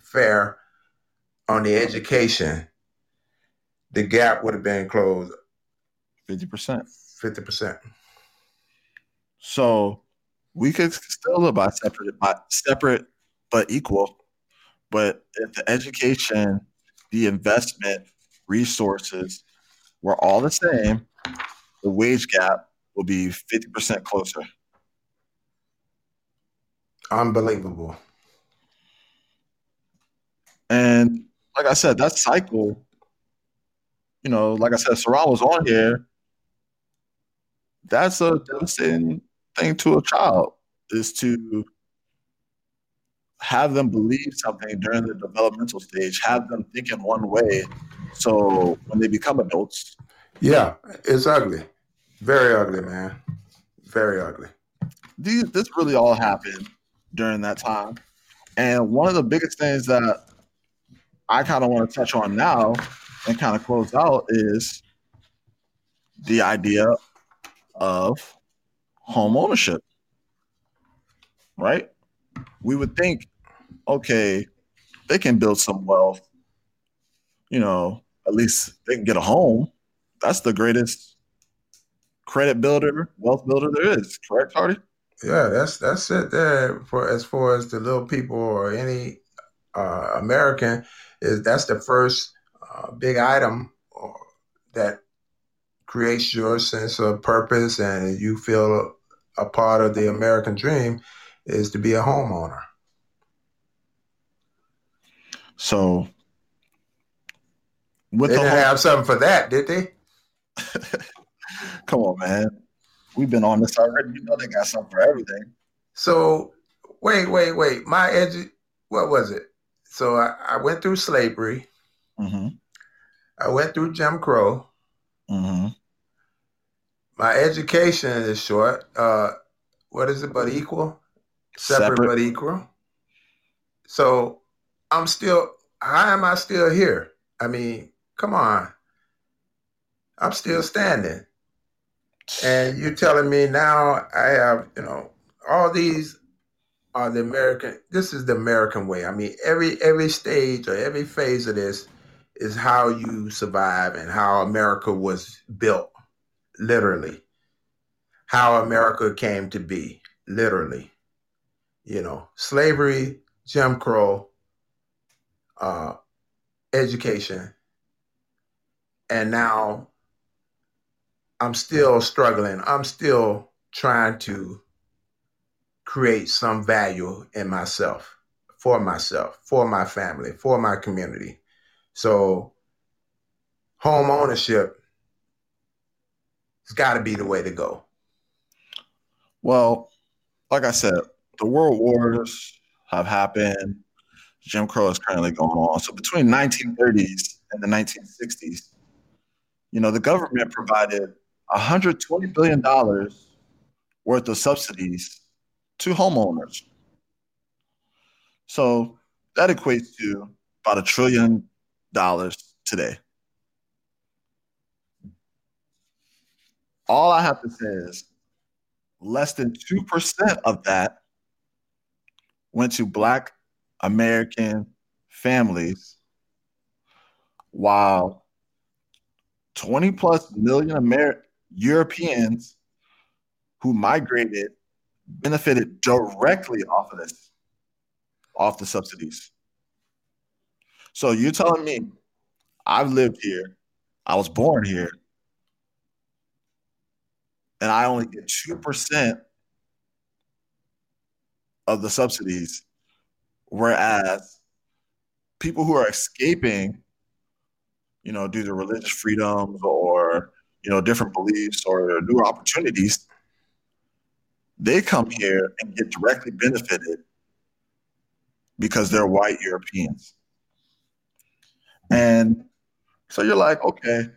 S3: fair on the education, the gap would have been closed
S2: 50%.
S3: 50%.
S2: So we could still live by separate, by separate but equal. But if the education, the investment, resources were all the same, the wage gap will be 50% closer.
S3: Unbelievable.
S2: And like I said, that cycle, you know, like I said, Saran was on here. That's a devastating thing to a child is to have them believe something during the developmental stage, have them think in one way. So when they become adults,
S3: Yeah, it's ugly. Very ugly, man. Very ugly.
S2: these, this really all happened during that time. And one of the biggest things that I kind of want to touch on now and kind of close out is the idea of home ownership. Right? We would think, okay, they can build some wealth, you know, at least they can get a home. That's the greatest credit builder, wealth builder there is, correct, Hardy?
S3: Yeah, that's that's it there for as far as the little people or any uh, American is that's the first uh, big item uh, that creates your sense of purpose and you feel a part of the American dream is to be a homeowner.
S2: So with
S3: They
S2: the
S3: didn't
S2: home,
S3: have something for that, did they?
S2: come on, man. We've been on this already. You know they got something for everything.
S3: So wait, wait, wait. My edu- what was it? So I, I went through slavery.
S2: Mm-hmm.
S3: I went through Jim Crow.
S2: Mm-hmm.
S3: My education is short. Uh, what is it but equal? Separate,
S2: Separate.
S3: but equal. So I'm still. How am I still here? I mean, come on. I'm still standing, and you're telling me now I have, you know, all these are the American. This is the American way. I mean, every every stage or every phase of this is how you survive and how America was built, literally. How America came to be, literally. You know, slavery, Jim Crow, uh, education, and now I'm still struggling. I'm still trying to create some value in myself, for myself, for my family, for my community. So, home ownership has got to be the way to go.
S2: Well, like I said, the world wars have happened. Jim Crow is currently going on. So between 1930s and the 1960s, you know, the government provided 120 billion dollars worth of subsidies to homeowners. So that equates to about a trillion dollars today. All I have to say is less than 2% of that went to Black American families, while 20 plus million Amer- Europeans who migrated benefited directly off of this, off the subsidies. So you're telling me I've lived here, I was born here, and I only get 2% of the subsidies, whereas people who are escaping, you know, due to religious freedoms or, you know, different beliefs or new opportunities, they come here and get directly benefited because they're white Europeans. And so you're like, okay,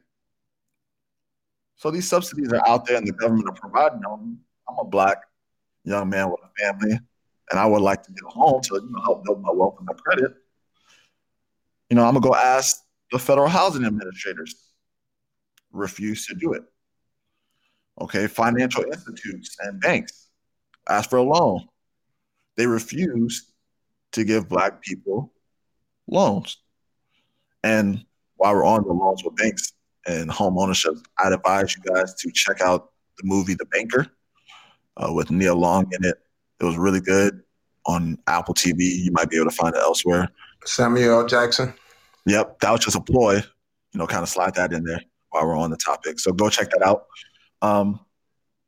S2: so these subsidies are out there and the government are providing them. I'm a black young man with a family, and I would like to get a home to you know, help build my wealth and my credit. You know, I'm gonna go ask the federal housing administrators. Refuse to do it. Okay, financial institutes and banks ask for a loan. They refuse to give black people loans. And while we're on the loans with banks, and home ownership, I'd advise you guys to check out the movie The Banker uh, with Nia Long in it. It was really good on Apple TV. You might be able to find it elsewhere.
S3: Samuel Jackson.
S2: Yep, that was just a ploy. You know, kind of slide that in there while we're on the topic. So go check that out. Um,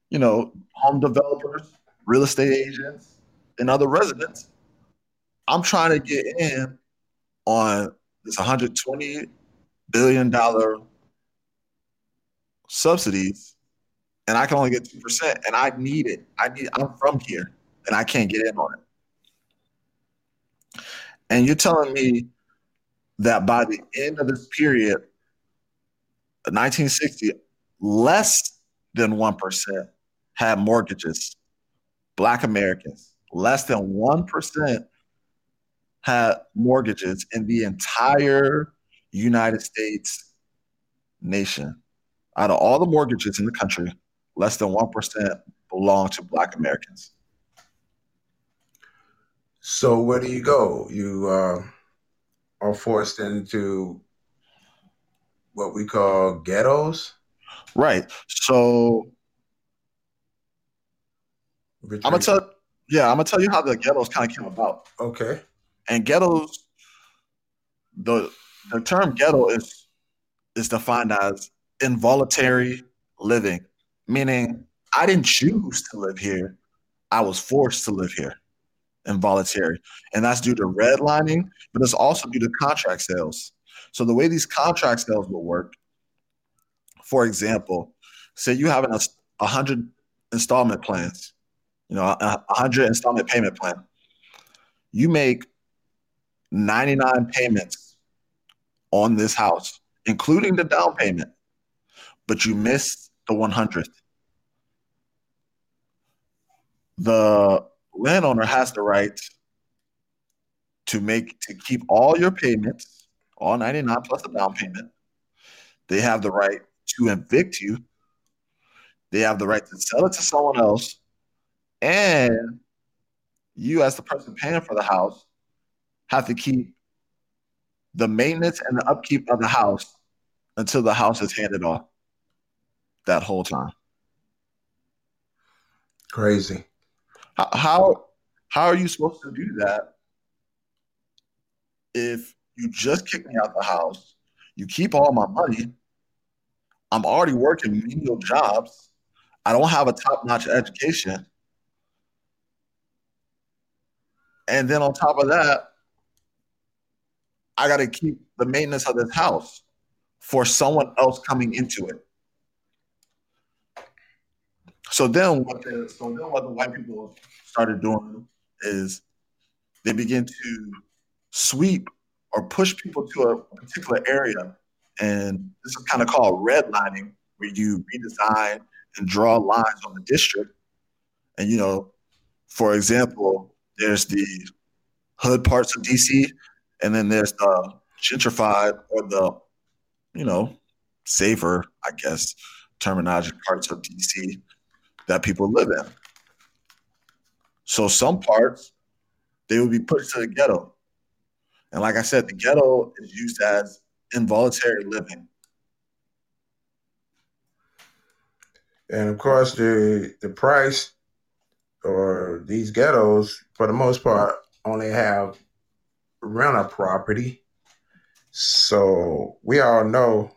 S2: you know, home developers, real estate agents, and other residents. I'm trying to get in on this 120 billion dollar subsidies and I can only get 2% and I need it. I need I'm from here and I can't get in on it. And you're telling me that by the end of this period, 1960, less than 1% had mortgages. Black Americans, less than 1% had mortgages in the entire United States nation. Out of all the mortgages in the country, less than 1% belong to Black Americans.
S3: So where do you go? You uh, are forced into what we call ghettos?
S2: Right. So I'm gonna tell yeah, I'm gonna tell you how the ghettos kind of came about.
S3: Okay.
S2: And ghettos, the the term ghetto is is defined as involuntary living, meaning I didn't choose to live here. I was forced to live here, involuntary. And that's due to redlining, but it's also due to contract sales. So the way these contract sales will work, for example, say you have a 100 installment plans, you know, a 100 installment payment plan. You make 99 payments on this house, including the down payment but you missed the 100th. The landowner has the right to make to keep all your payments, all 99 plus the down payment. They have the right to evict you. They have the right to sell it to someone else. And you, as the person paying for the house, have to keep the maintenance and the upkeep of the house until the house is handed off that whole time.
S3: Crazy.
S2: How, how how are you supposed to do that if you just kick me out the house, you keep all my money, I'm already working menial jobs, I don't have a top-notch education. And then on top of that, I got to keep the maintenance of this house for someone else coming into it. So then what the so then what the white people started doing is they begin to sweep or push people to a particular area. And this is kind of called redlining, where you redesign and draw lines on the district. And you know, for example, there's the hood parts of DC, and then there's the gentrified or the, you know, safer, I guess, terminology parts of DC that people live in. So some parts they would be pushed to the ghetto. And like I said, the ghetto is used as involuntary living.
S3: And of course, the the price or these ghettos, for the most part, only have rental property. So we all know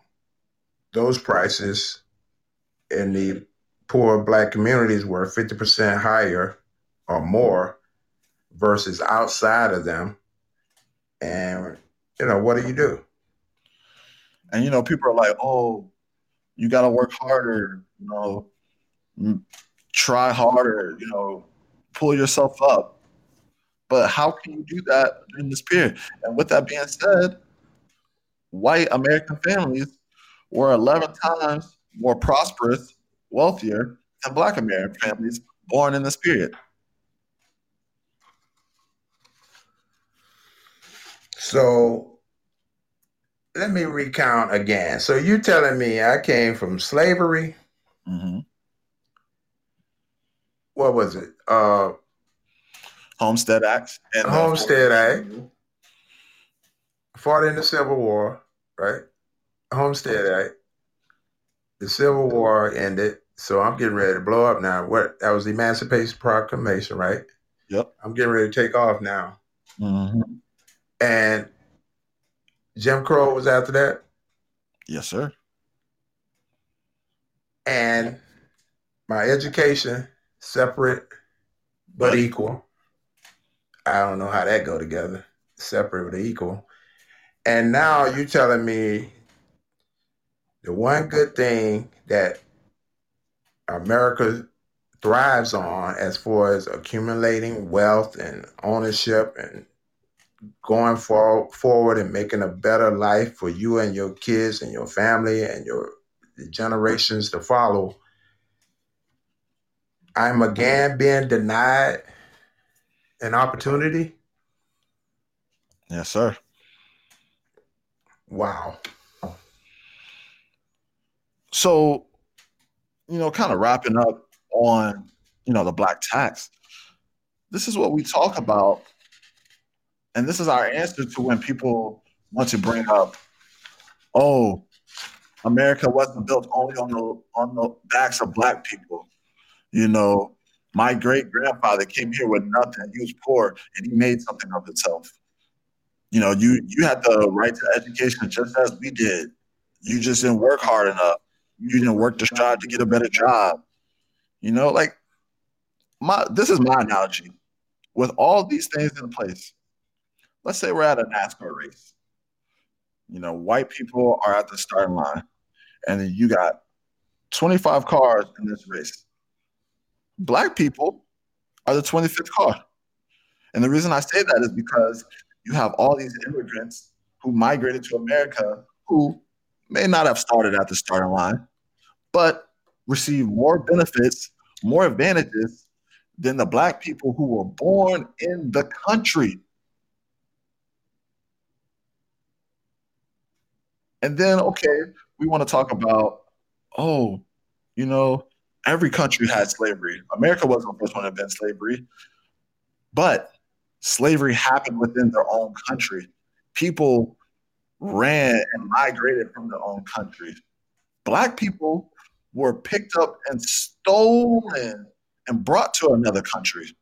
S3: those prices in the poor black communities were 50% higher or more versus outside of them. And, you know, what do you do?
S2: And, you know, people are like, oh, you got to work harder, you know, try harder, you know, pull yourself up. But how can you do that in this period? And with that being said, white American families were 11 times more prosperous, wealthier than black American families born in this period.
S3: So let me recount again. So you telling me I came from slavery?
S2: Mm-hmm.
S3: What was it? Uh,
S2: Homestead Act
S3: and Homestead Act. Fought in the Civil War, right? Homestead Act. The Civil War ended, so I'm getting ready to blow up now. What that was the Emancipation Proclamation, right?
S2: Yep.
S3: I'm getting ready to take off now.
S2: Mm-hmm.
S3: And Jim Crow was after that.
S2: Yes, sir.
S3: And my education separate but equal. I don't know how that go together. Separate but equal. And now you're telling me the one good thing that America thrives on as far as accumulating wealth and ownership and going for, forward and making a better life for you and your kids and your family and your generations to follow. I'm again being denied an opportunity.
S2: Yes, sir.
S3: Wow.
S2: So, you know, kind of wrapping up on, you know, the black tax. This is what we talk about and this is our answer to when people want to bring up, oh, America wasn't built only on the on the backs of black people. You know, my great grandfather came here with nothing. He was poor and he made something of himself. You know, you you had the right to education just as we did. You just didn't work hard enough. You didn't work to strive to get a better job. You know, like my this is my analogy. With all these things in place, let's say we're at a NASCAR race. You know, white people are at the starting line, and then you got 25 cars in this race. Black people are the 25th car. And the reason I say that is because you have all these immigrants who migrated to America who may not have started at the starting line, but receive more benefits, more advantages than the black people who were born in the country. And then, okay, we want to talk about, oh, you know, every country had slavery. America wasn't the first one to invent slavery, but slavery happened within their own country. People ran and migrated from their own country. Black people were picked up and stolen and brought to another country.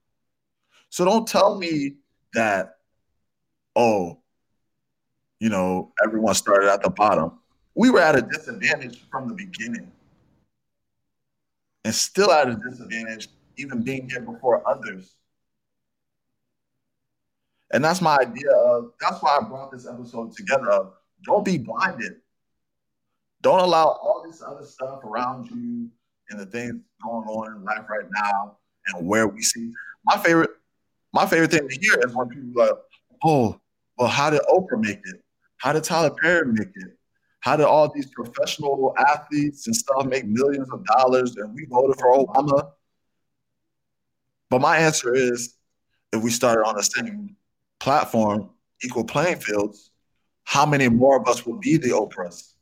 S2: So don't tell me that, oh, you know, everyone started at the bottom. We were at a disadvantage from the beginning and still at a disadvantage, even being here before others. And that's my idea of that's why I brought this episode together don't be blinded. Don't allow all this other stuff around you and the things going on in life right now and where we see. My favorite, my favorite thing to hear is when people are like, oh, well, how did Oprah make it? How did Tyler Perry make it? How did all these professional athletes and stuff make millions of dollars and we voted for Obama? But my answer is if we started on the same platform, equal playing fields, how many more of us would be the Oprahs?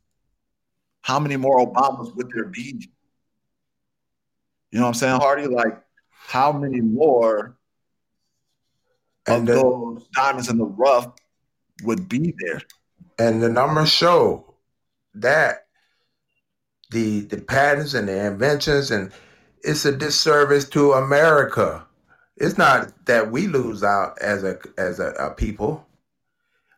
S2: How many more Obamas would there be? You know what I'm saying, Hardy? Like, how many more and of those diamonds in the rough would be there?
S3: And the numbers show that the the patents and the inventions and it's a disservice to America. It's not that we lose out as a as a, a people.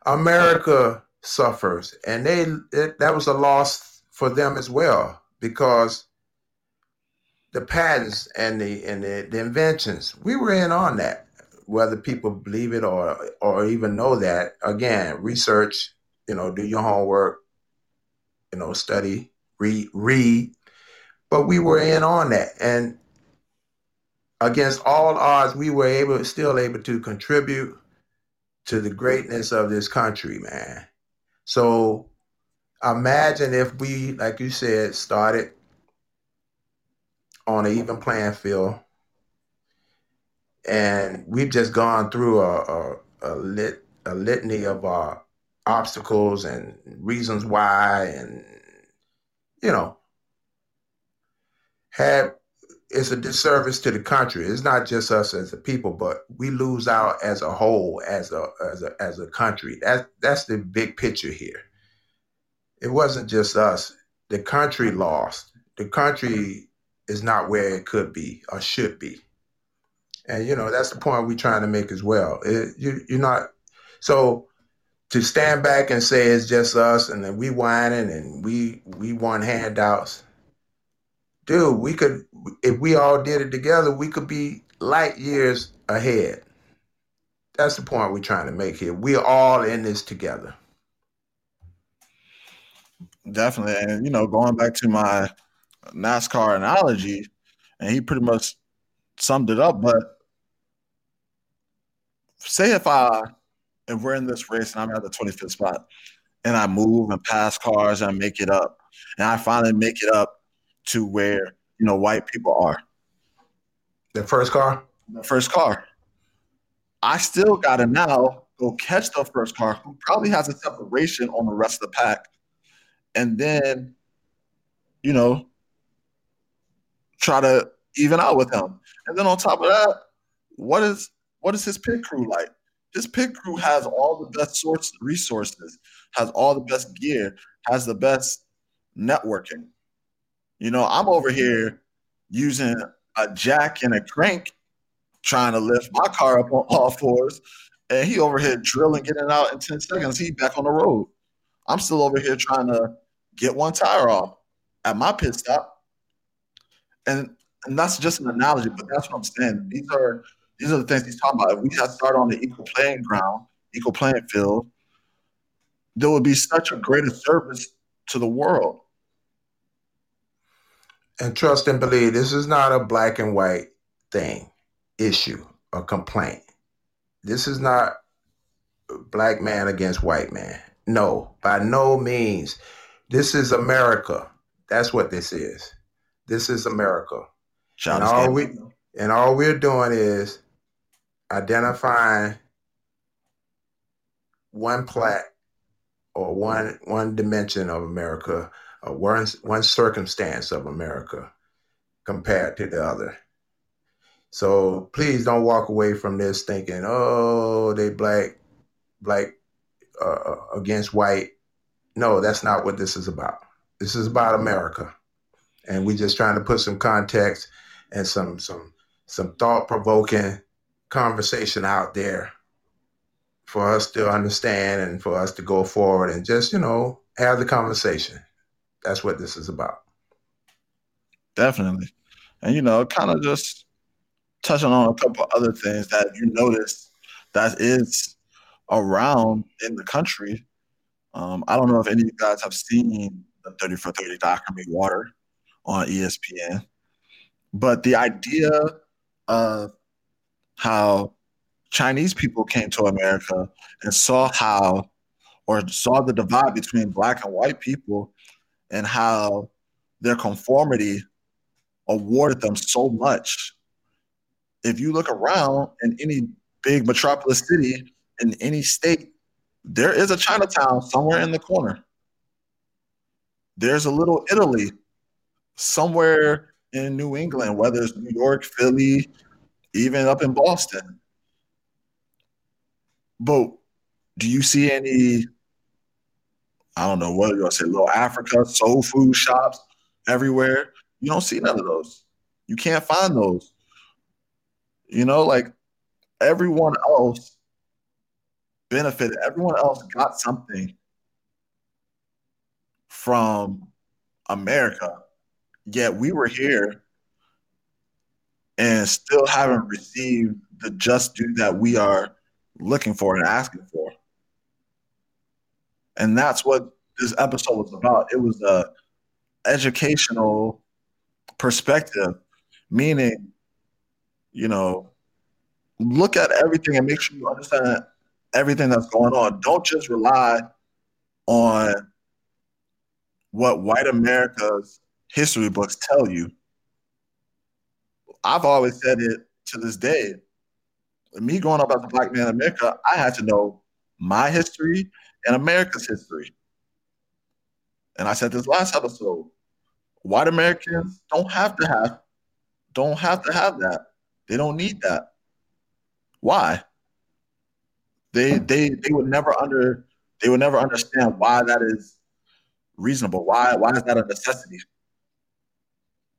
S3: America suffers, and they it, that was a loss for them as well because the patents and the and the, the inventions. We were in on that, whether people believe it or or even know that. Again, research. You know, do your homework. You know, study, read, read. But we were in on that, and against all odds, we were able, still able to contribute to the greatness of this country, man. So imagine if we, like you said, started on an even playing field, and we've just gone through a, a, a lit a litany of uh, obstacles and reasons why, and you know, had it's a disservice to the country. It's not just us as a people, but we lose out as a whole, as a as a as a country. That's that's the big picture here. It wasn't just us. The country lost. The country is not where it could be or should be. And you know that's the point we're trying to make as well. It, you, you're not so to stand back and say it's just us and then we whining and we we want handouts dude, we could if we all did it together, we could be light years ahead. That's the point we're trying to make here. We're all in this together.
S2: Definitely. And you know, going back to my NASCAR analogy, and he pretty much summed it up, but say if I if we're in this race and I'm at the 25th spot and I move and pass cars and I make it up and I finally make it up to where you know white people are.
S3: The first car.
S2: The first car. I still gotta now go catch the first car who probably has a separation on the rest of the pack, and then, you know, try to even out with him. And then on top of that, what is what is his pit crew like? His pit crew has all the best source resources, has all the best gear, has the best networking. You know, I'm over here using a jack and a crank trying to lift my car up on all fours, and he over here drilling, getting out in 10 seconds. He back on the road. I'm still over here trying to get one tire off at my pit stop. And and that's just an analogy, but that's what I'm saying. These are these are the things he's talking about. If we had started on the equal playing ground, equal playing field, there would be such a greater service to the world
S3: and trust and believe this is not a black and white thing, issue, or complaint. This is not black man against white man. No, by no means. This is America. That's what this is. This is America. and all we and all we're doing is identifying one plat or one one dimension of America or one, one circumstance of America compared to the other. So please don't walk away from this thinking, oh, they black, black uh, uh, against white. No, that's not what this is about. This is about America, and we're just trying to put some context and some some some thought provoking conversation out there for us to understand and for us to go forward and just you know have the conversation that's what this is about.
S2: Definitely. And you know, kind of just touching on a couple other things that you notice that is around in the country. Um, I don't know if any of you guys have seen the 30 for 30 documentary Water on ESPN, but the idea of how Chinese people came to America and saw how or saw the divide between black and white people and how their conformity awarded them so much. If you look around in any big metropolis city in any state, there is a Chinatown somewhere in the corner. There's a little Italy somewhere in New England, whether it's New York, Philly, even up in Boston. But do you see any I don't know what you're gonna say, little Africa, soul food shops everywhere. You don't see none of those. You can't find those. You know, like everyone else benefited, everyone else got something from America. Yet we were here and still haven't received the just due that we are looking for and asking for. And that's what this episode was about. It was a educational perspective, meaning, you know, look at everything and make sure you understand everything that's going on. Don't just rely on what white America's history books tell you. I've always said it to this day. Me growing up as a black man in America, I had to know my history and America's history. And I said this last episode, white Americans don't have to have don't have to have that. They don't need that. Why? They they they would never under they would never understand why that is reasonable. Why why is that a necessity?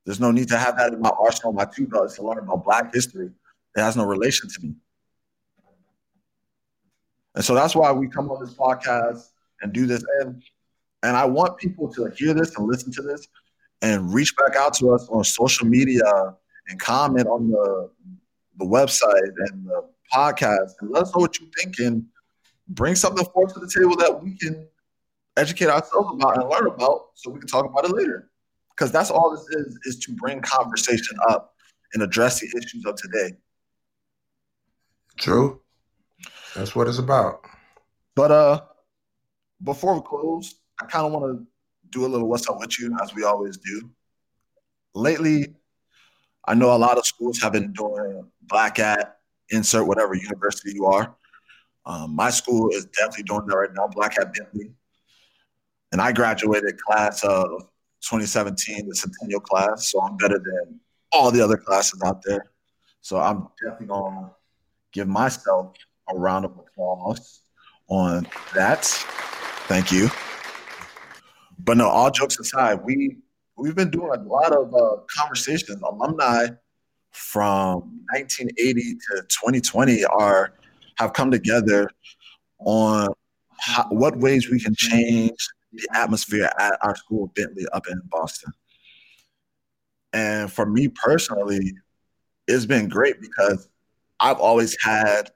S2: There's no need to have that in my arsenal, my two belts to learn about Black history. It has no relation to me. And so that's why we come on this podcast and do this. And and I want people to hear this and listen to this and reach back out to us on social media and comment on the the website and the podcast and let us know what you think and bring something forth to the table that we can educate ourselves about and learn about so we can talk about it later. Because that's all this is, is to bring conversation up and address the issues of today.
S3: True. That's what it's about.
S2: But uh before we close, I kind of want to do a little what's up with you as we always do. Lately, I know a lot of schools have been doing black at insert whatever university you are. Um, my school is definitely doing that right now, Black at Bentley. And I graduated class of 2017, the Centennial class, so I'm better than all the other classes out there. So I'm definitely to give myself a round of applause on that. Thank you. But no, all jokes aside, we we've been doing a lot of uh, conversations. Alumni from 1980 to 2020 are have come together on how, what ways we can change the atmosphere at our school, Bentley, up in Boston. And for me personally, it's been great because I've always had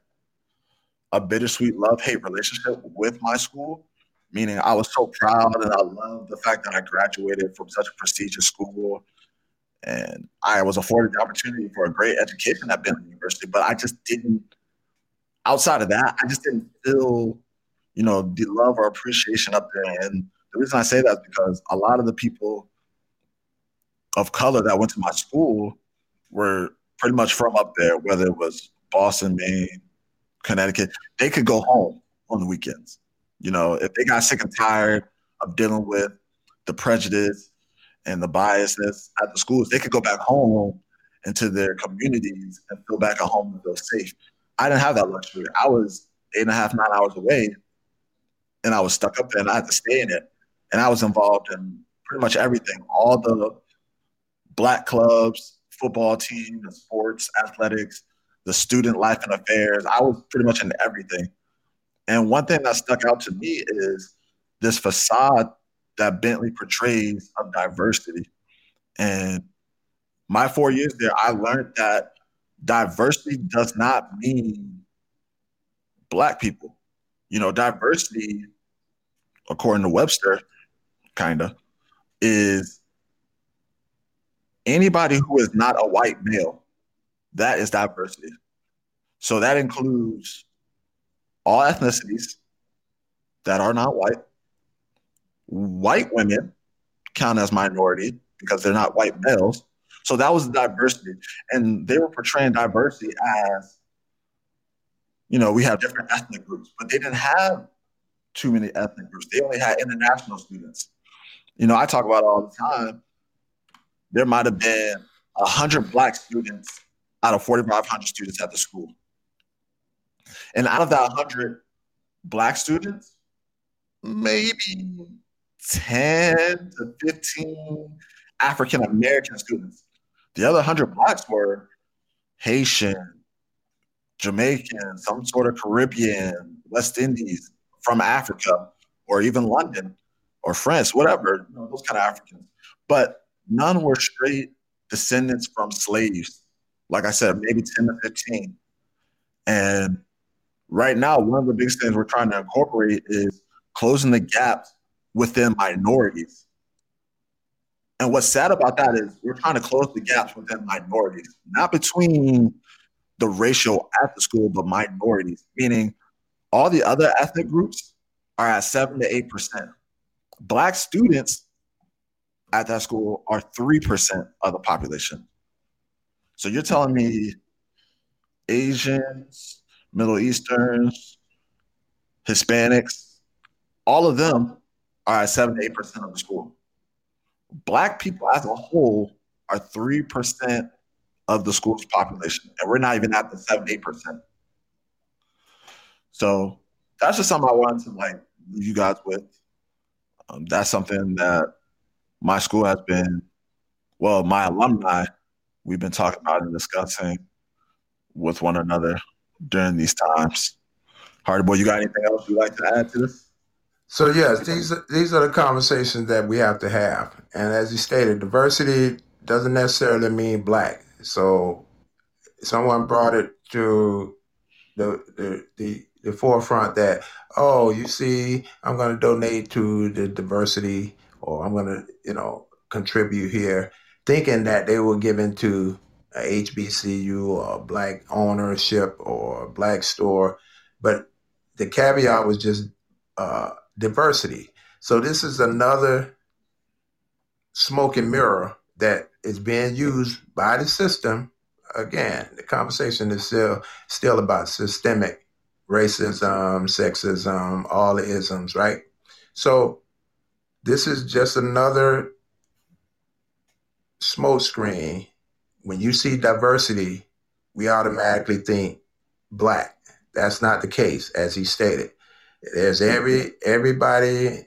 S2: a bittersweet love hate relationship with my school, meaning I was so proud and I love the fact that I graduated from such a prestigious school. And I was afforded the opportunity for a great education at Bentley University, but I just didn't, outside of that, I just didn't feel, you know, the love or appreciation up there. And the reason I say that is because a lot of the people of color that went to my school were pretty much from up there, whether it was Boston, Maine, Connecticut, they could go home on the weekends. You know, if they got sick and tired of dealing with the prejudice and the biasness at the schools, they could go back home into their communities and feel back at home and feel safe. I didn't have that luxury. I was eight and a half, nine hours away, and I was stuck up there, and I had to stay in it. And I was involved in pretty much everything, all the black clubs, football team, the sports, athletics, the student life and affairs. I was pretty much in everything. And one thing that stuck out to me is this facade that Bentley portrays of diversity. And my four years there, I learned that diversity does not mean black people. You know, diversity, according to Webster, kind of, is anybody who is not a white male that is diversity. So that includes all ethnicities that are not white. White women count as minority because they're not white males. So that was diversity. And they were portraying diversity as, you know, we have different ethnic groups, but they didn't have too many ethnic groups. They only had international students. You know, I talk about all the time. There might have been hundred black students out of 4,500 students at the school. And out of that 100 black students, maybe 10 to 15 African American students. The other 100 blacks were Haitian, Jamaican, some sort of Caribbean, West Indies, from Africa, or even London or France, whatever, you know, those kind of Africans. But none were straight descendants from slaves like I said, maybe 10 to 15. And right now, one of the biggest things we're trying to incorporate is closing the gap within minorities. And what's sad about that is we're trying to close the gaps within minorities, not between the ratio at the school, but minorities, meaning all the other ethnic groups are at seven to eight percent. Black students at that school are three percent of the population. So you're telling me Asians, Middle Easterns, Hispanics, all of them are at seven to eight percent of the school. Black people as a whole are three percent of the school's population, and we're not even at the seven eight percent. So that's just something I wanted to like leave you guys with. Um, that's something that my school has been, well, my alumni, we've been talking about and discussing with one another during these times. Hardy boy, you got anything else you'd like to add to this?
S3: So yes, these these are the conversations that we have to have. And as you stated, diversity doesn't necessarily mean black. So someone brought it to the the the, the forefront that oh, you see, I'm going to donate to the diversity, or I'm going to you know contribute here, thinking that they were given to a HBCU or black ownership or black store, but the caveat was just uh, diversity. So this is another smoke and mirror that is being used by the system. Again, the conversation is still still about systemic racism, sexism, all the isms, right? So this is just another smoke screen. When you see diversity, we automatically think black. That's not the case, as he stated. There's every everybody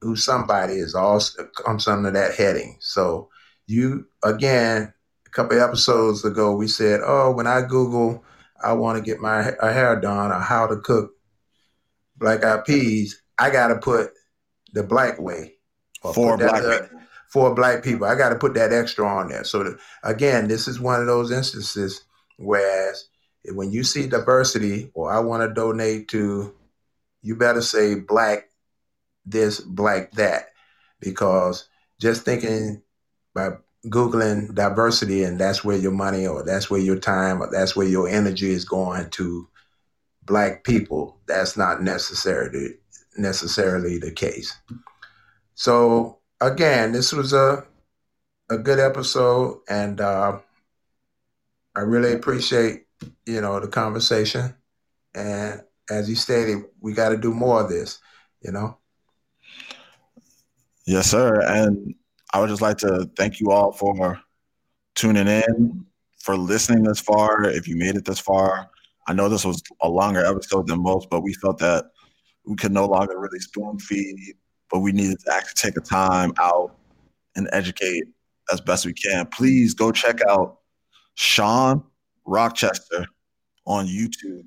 S3: who's somebody is all comes under that heading. So you again, a couple episodes ago, we said, oh, when I Google, I want to get my hair done or how to cook black eyed peas, I got to put the black way.
S2: For black
S3: For black people, I got to put that extra on there. So that, again, this is one of those instances whereas when you see diversity or I want to donate to, you better say black this, black that, because just thinking by googling diversity and that's where your money or that's where your time or that's where your energy is going to black people. That's not necessarily necessarily the case. So again this was a a good episode and uh, i really appreciate you know the conversation. And as you stated we got to do more of this you know?
S2: Yes sir. And I would just like to thank you all for tuning in, for listening this far. If you made it this far, I know this was a longer episode than most, but we felt that we could no longer really spoon feed, but we needed to actually take a time out and educate as best we can. Please go check out Shawn Rochester on YouTube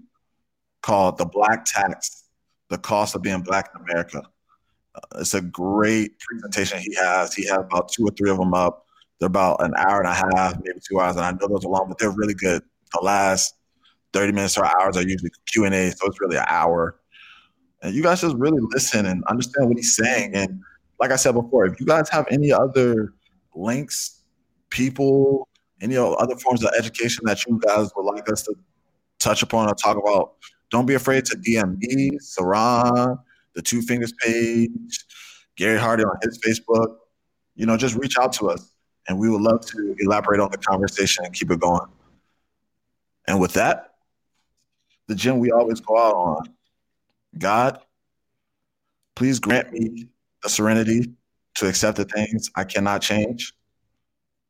S2: called The Black Tax The Cost of Being Black in America. It's a great presentation he has. He has about two or three of them up. They're about an hour and a half, maybe two hours, and I know those are long, but they're really good. The last 30 minutes or hours are usually Q&A, so it's really an hour. And you guys just really listen and understand what he's saying. And like I said before, if you guys have any other links, people, any other forms of education that you guys would like us to touch upon or talk about, don't be afraid to DM me, Saran, the Two Fingers page, Gary Hardy on his Facebook. You know, just reach out to us and we would love to elaborate on the conversation and keep it going. And with that, the gym we always go out on God, please grant me the serenity to accept the things I cannot change,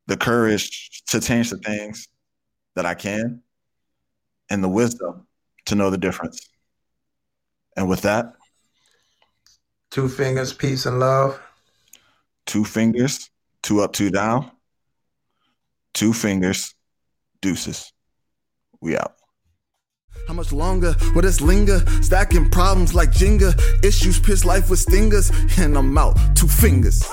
S2: the courage to change the things that I can, and the wisdom to know the difference. And with that,
S3: Two fingers, peace and love.
S2: Two fingers, two up, two down. Two fingers, deuces. We out.
S1: How much longer will this linger? Stacking problems like Jenga. Issues piss life with stingers. And I'm out. Two fingers.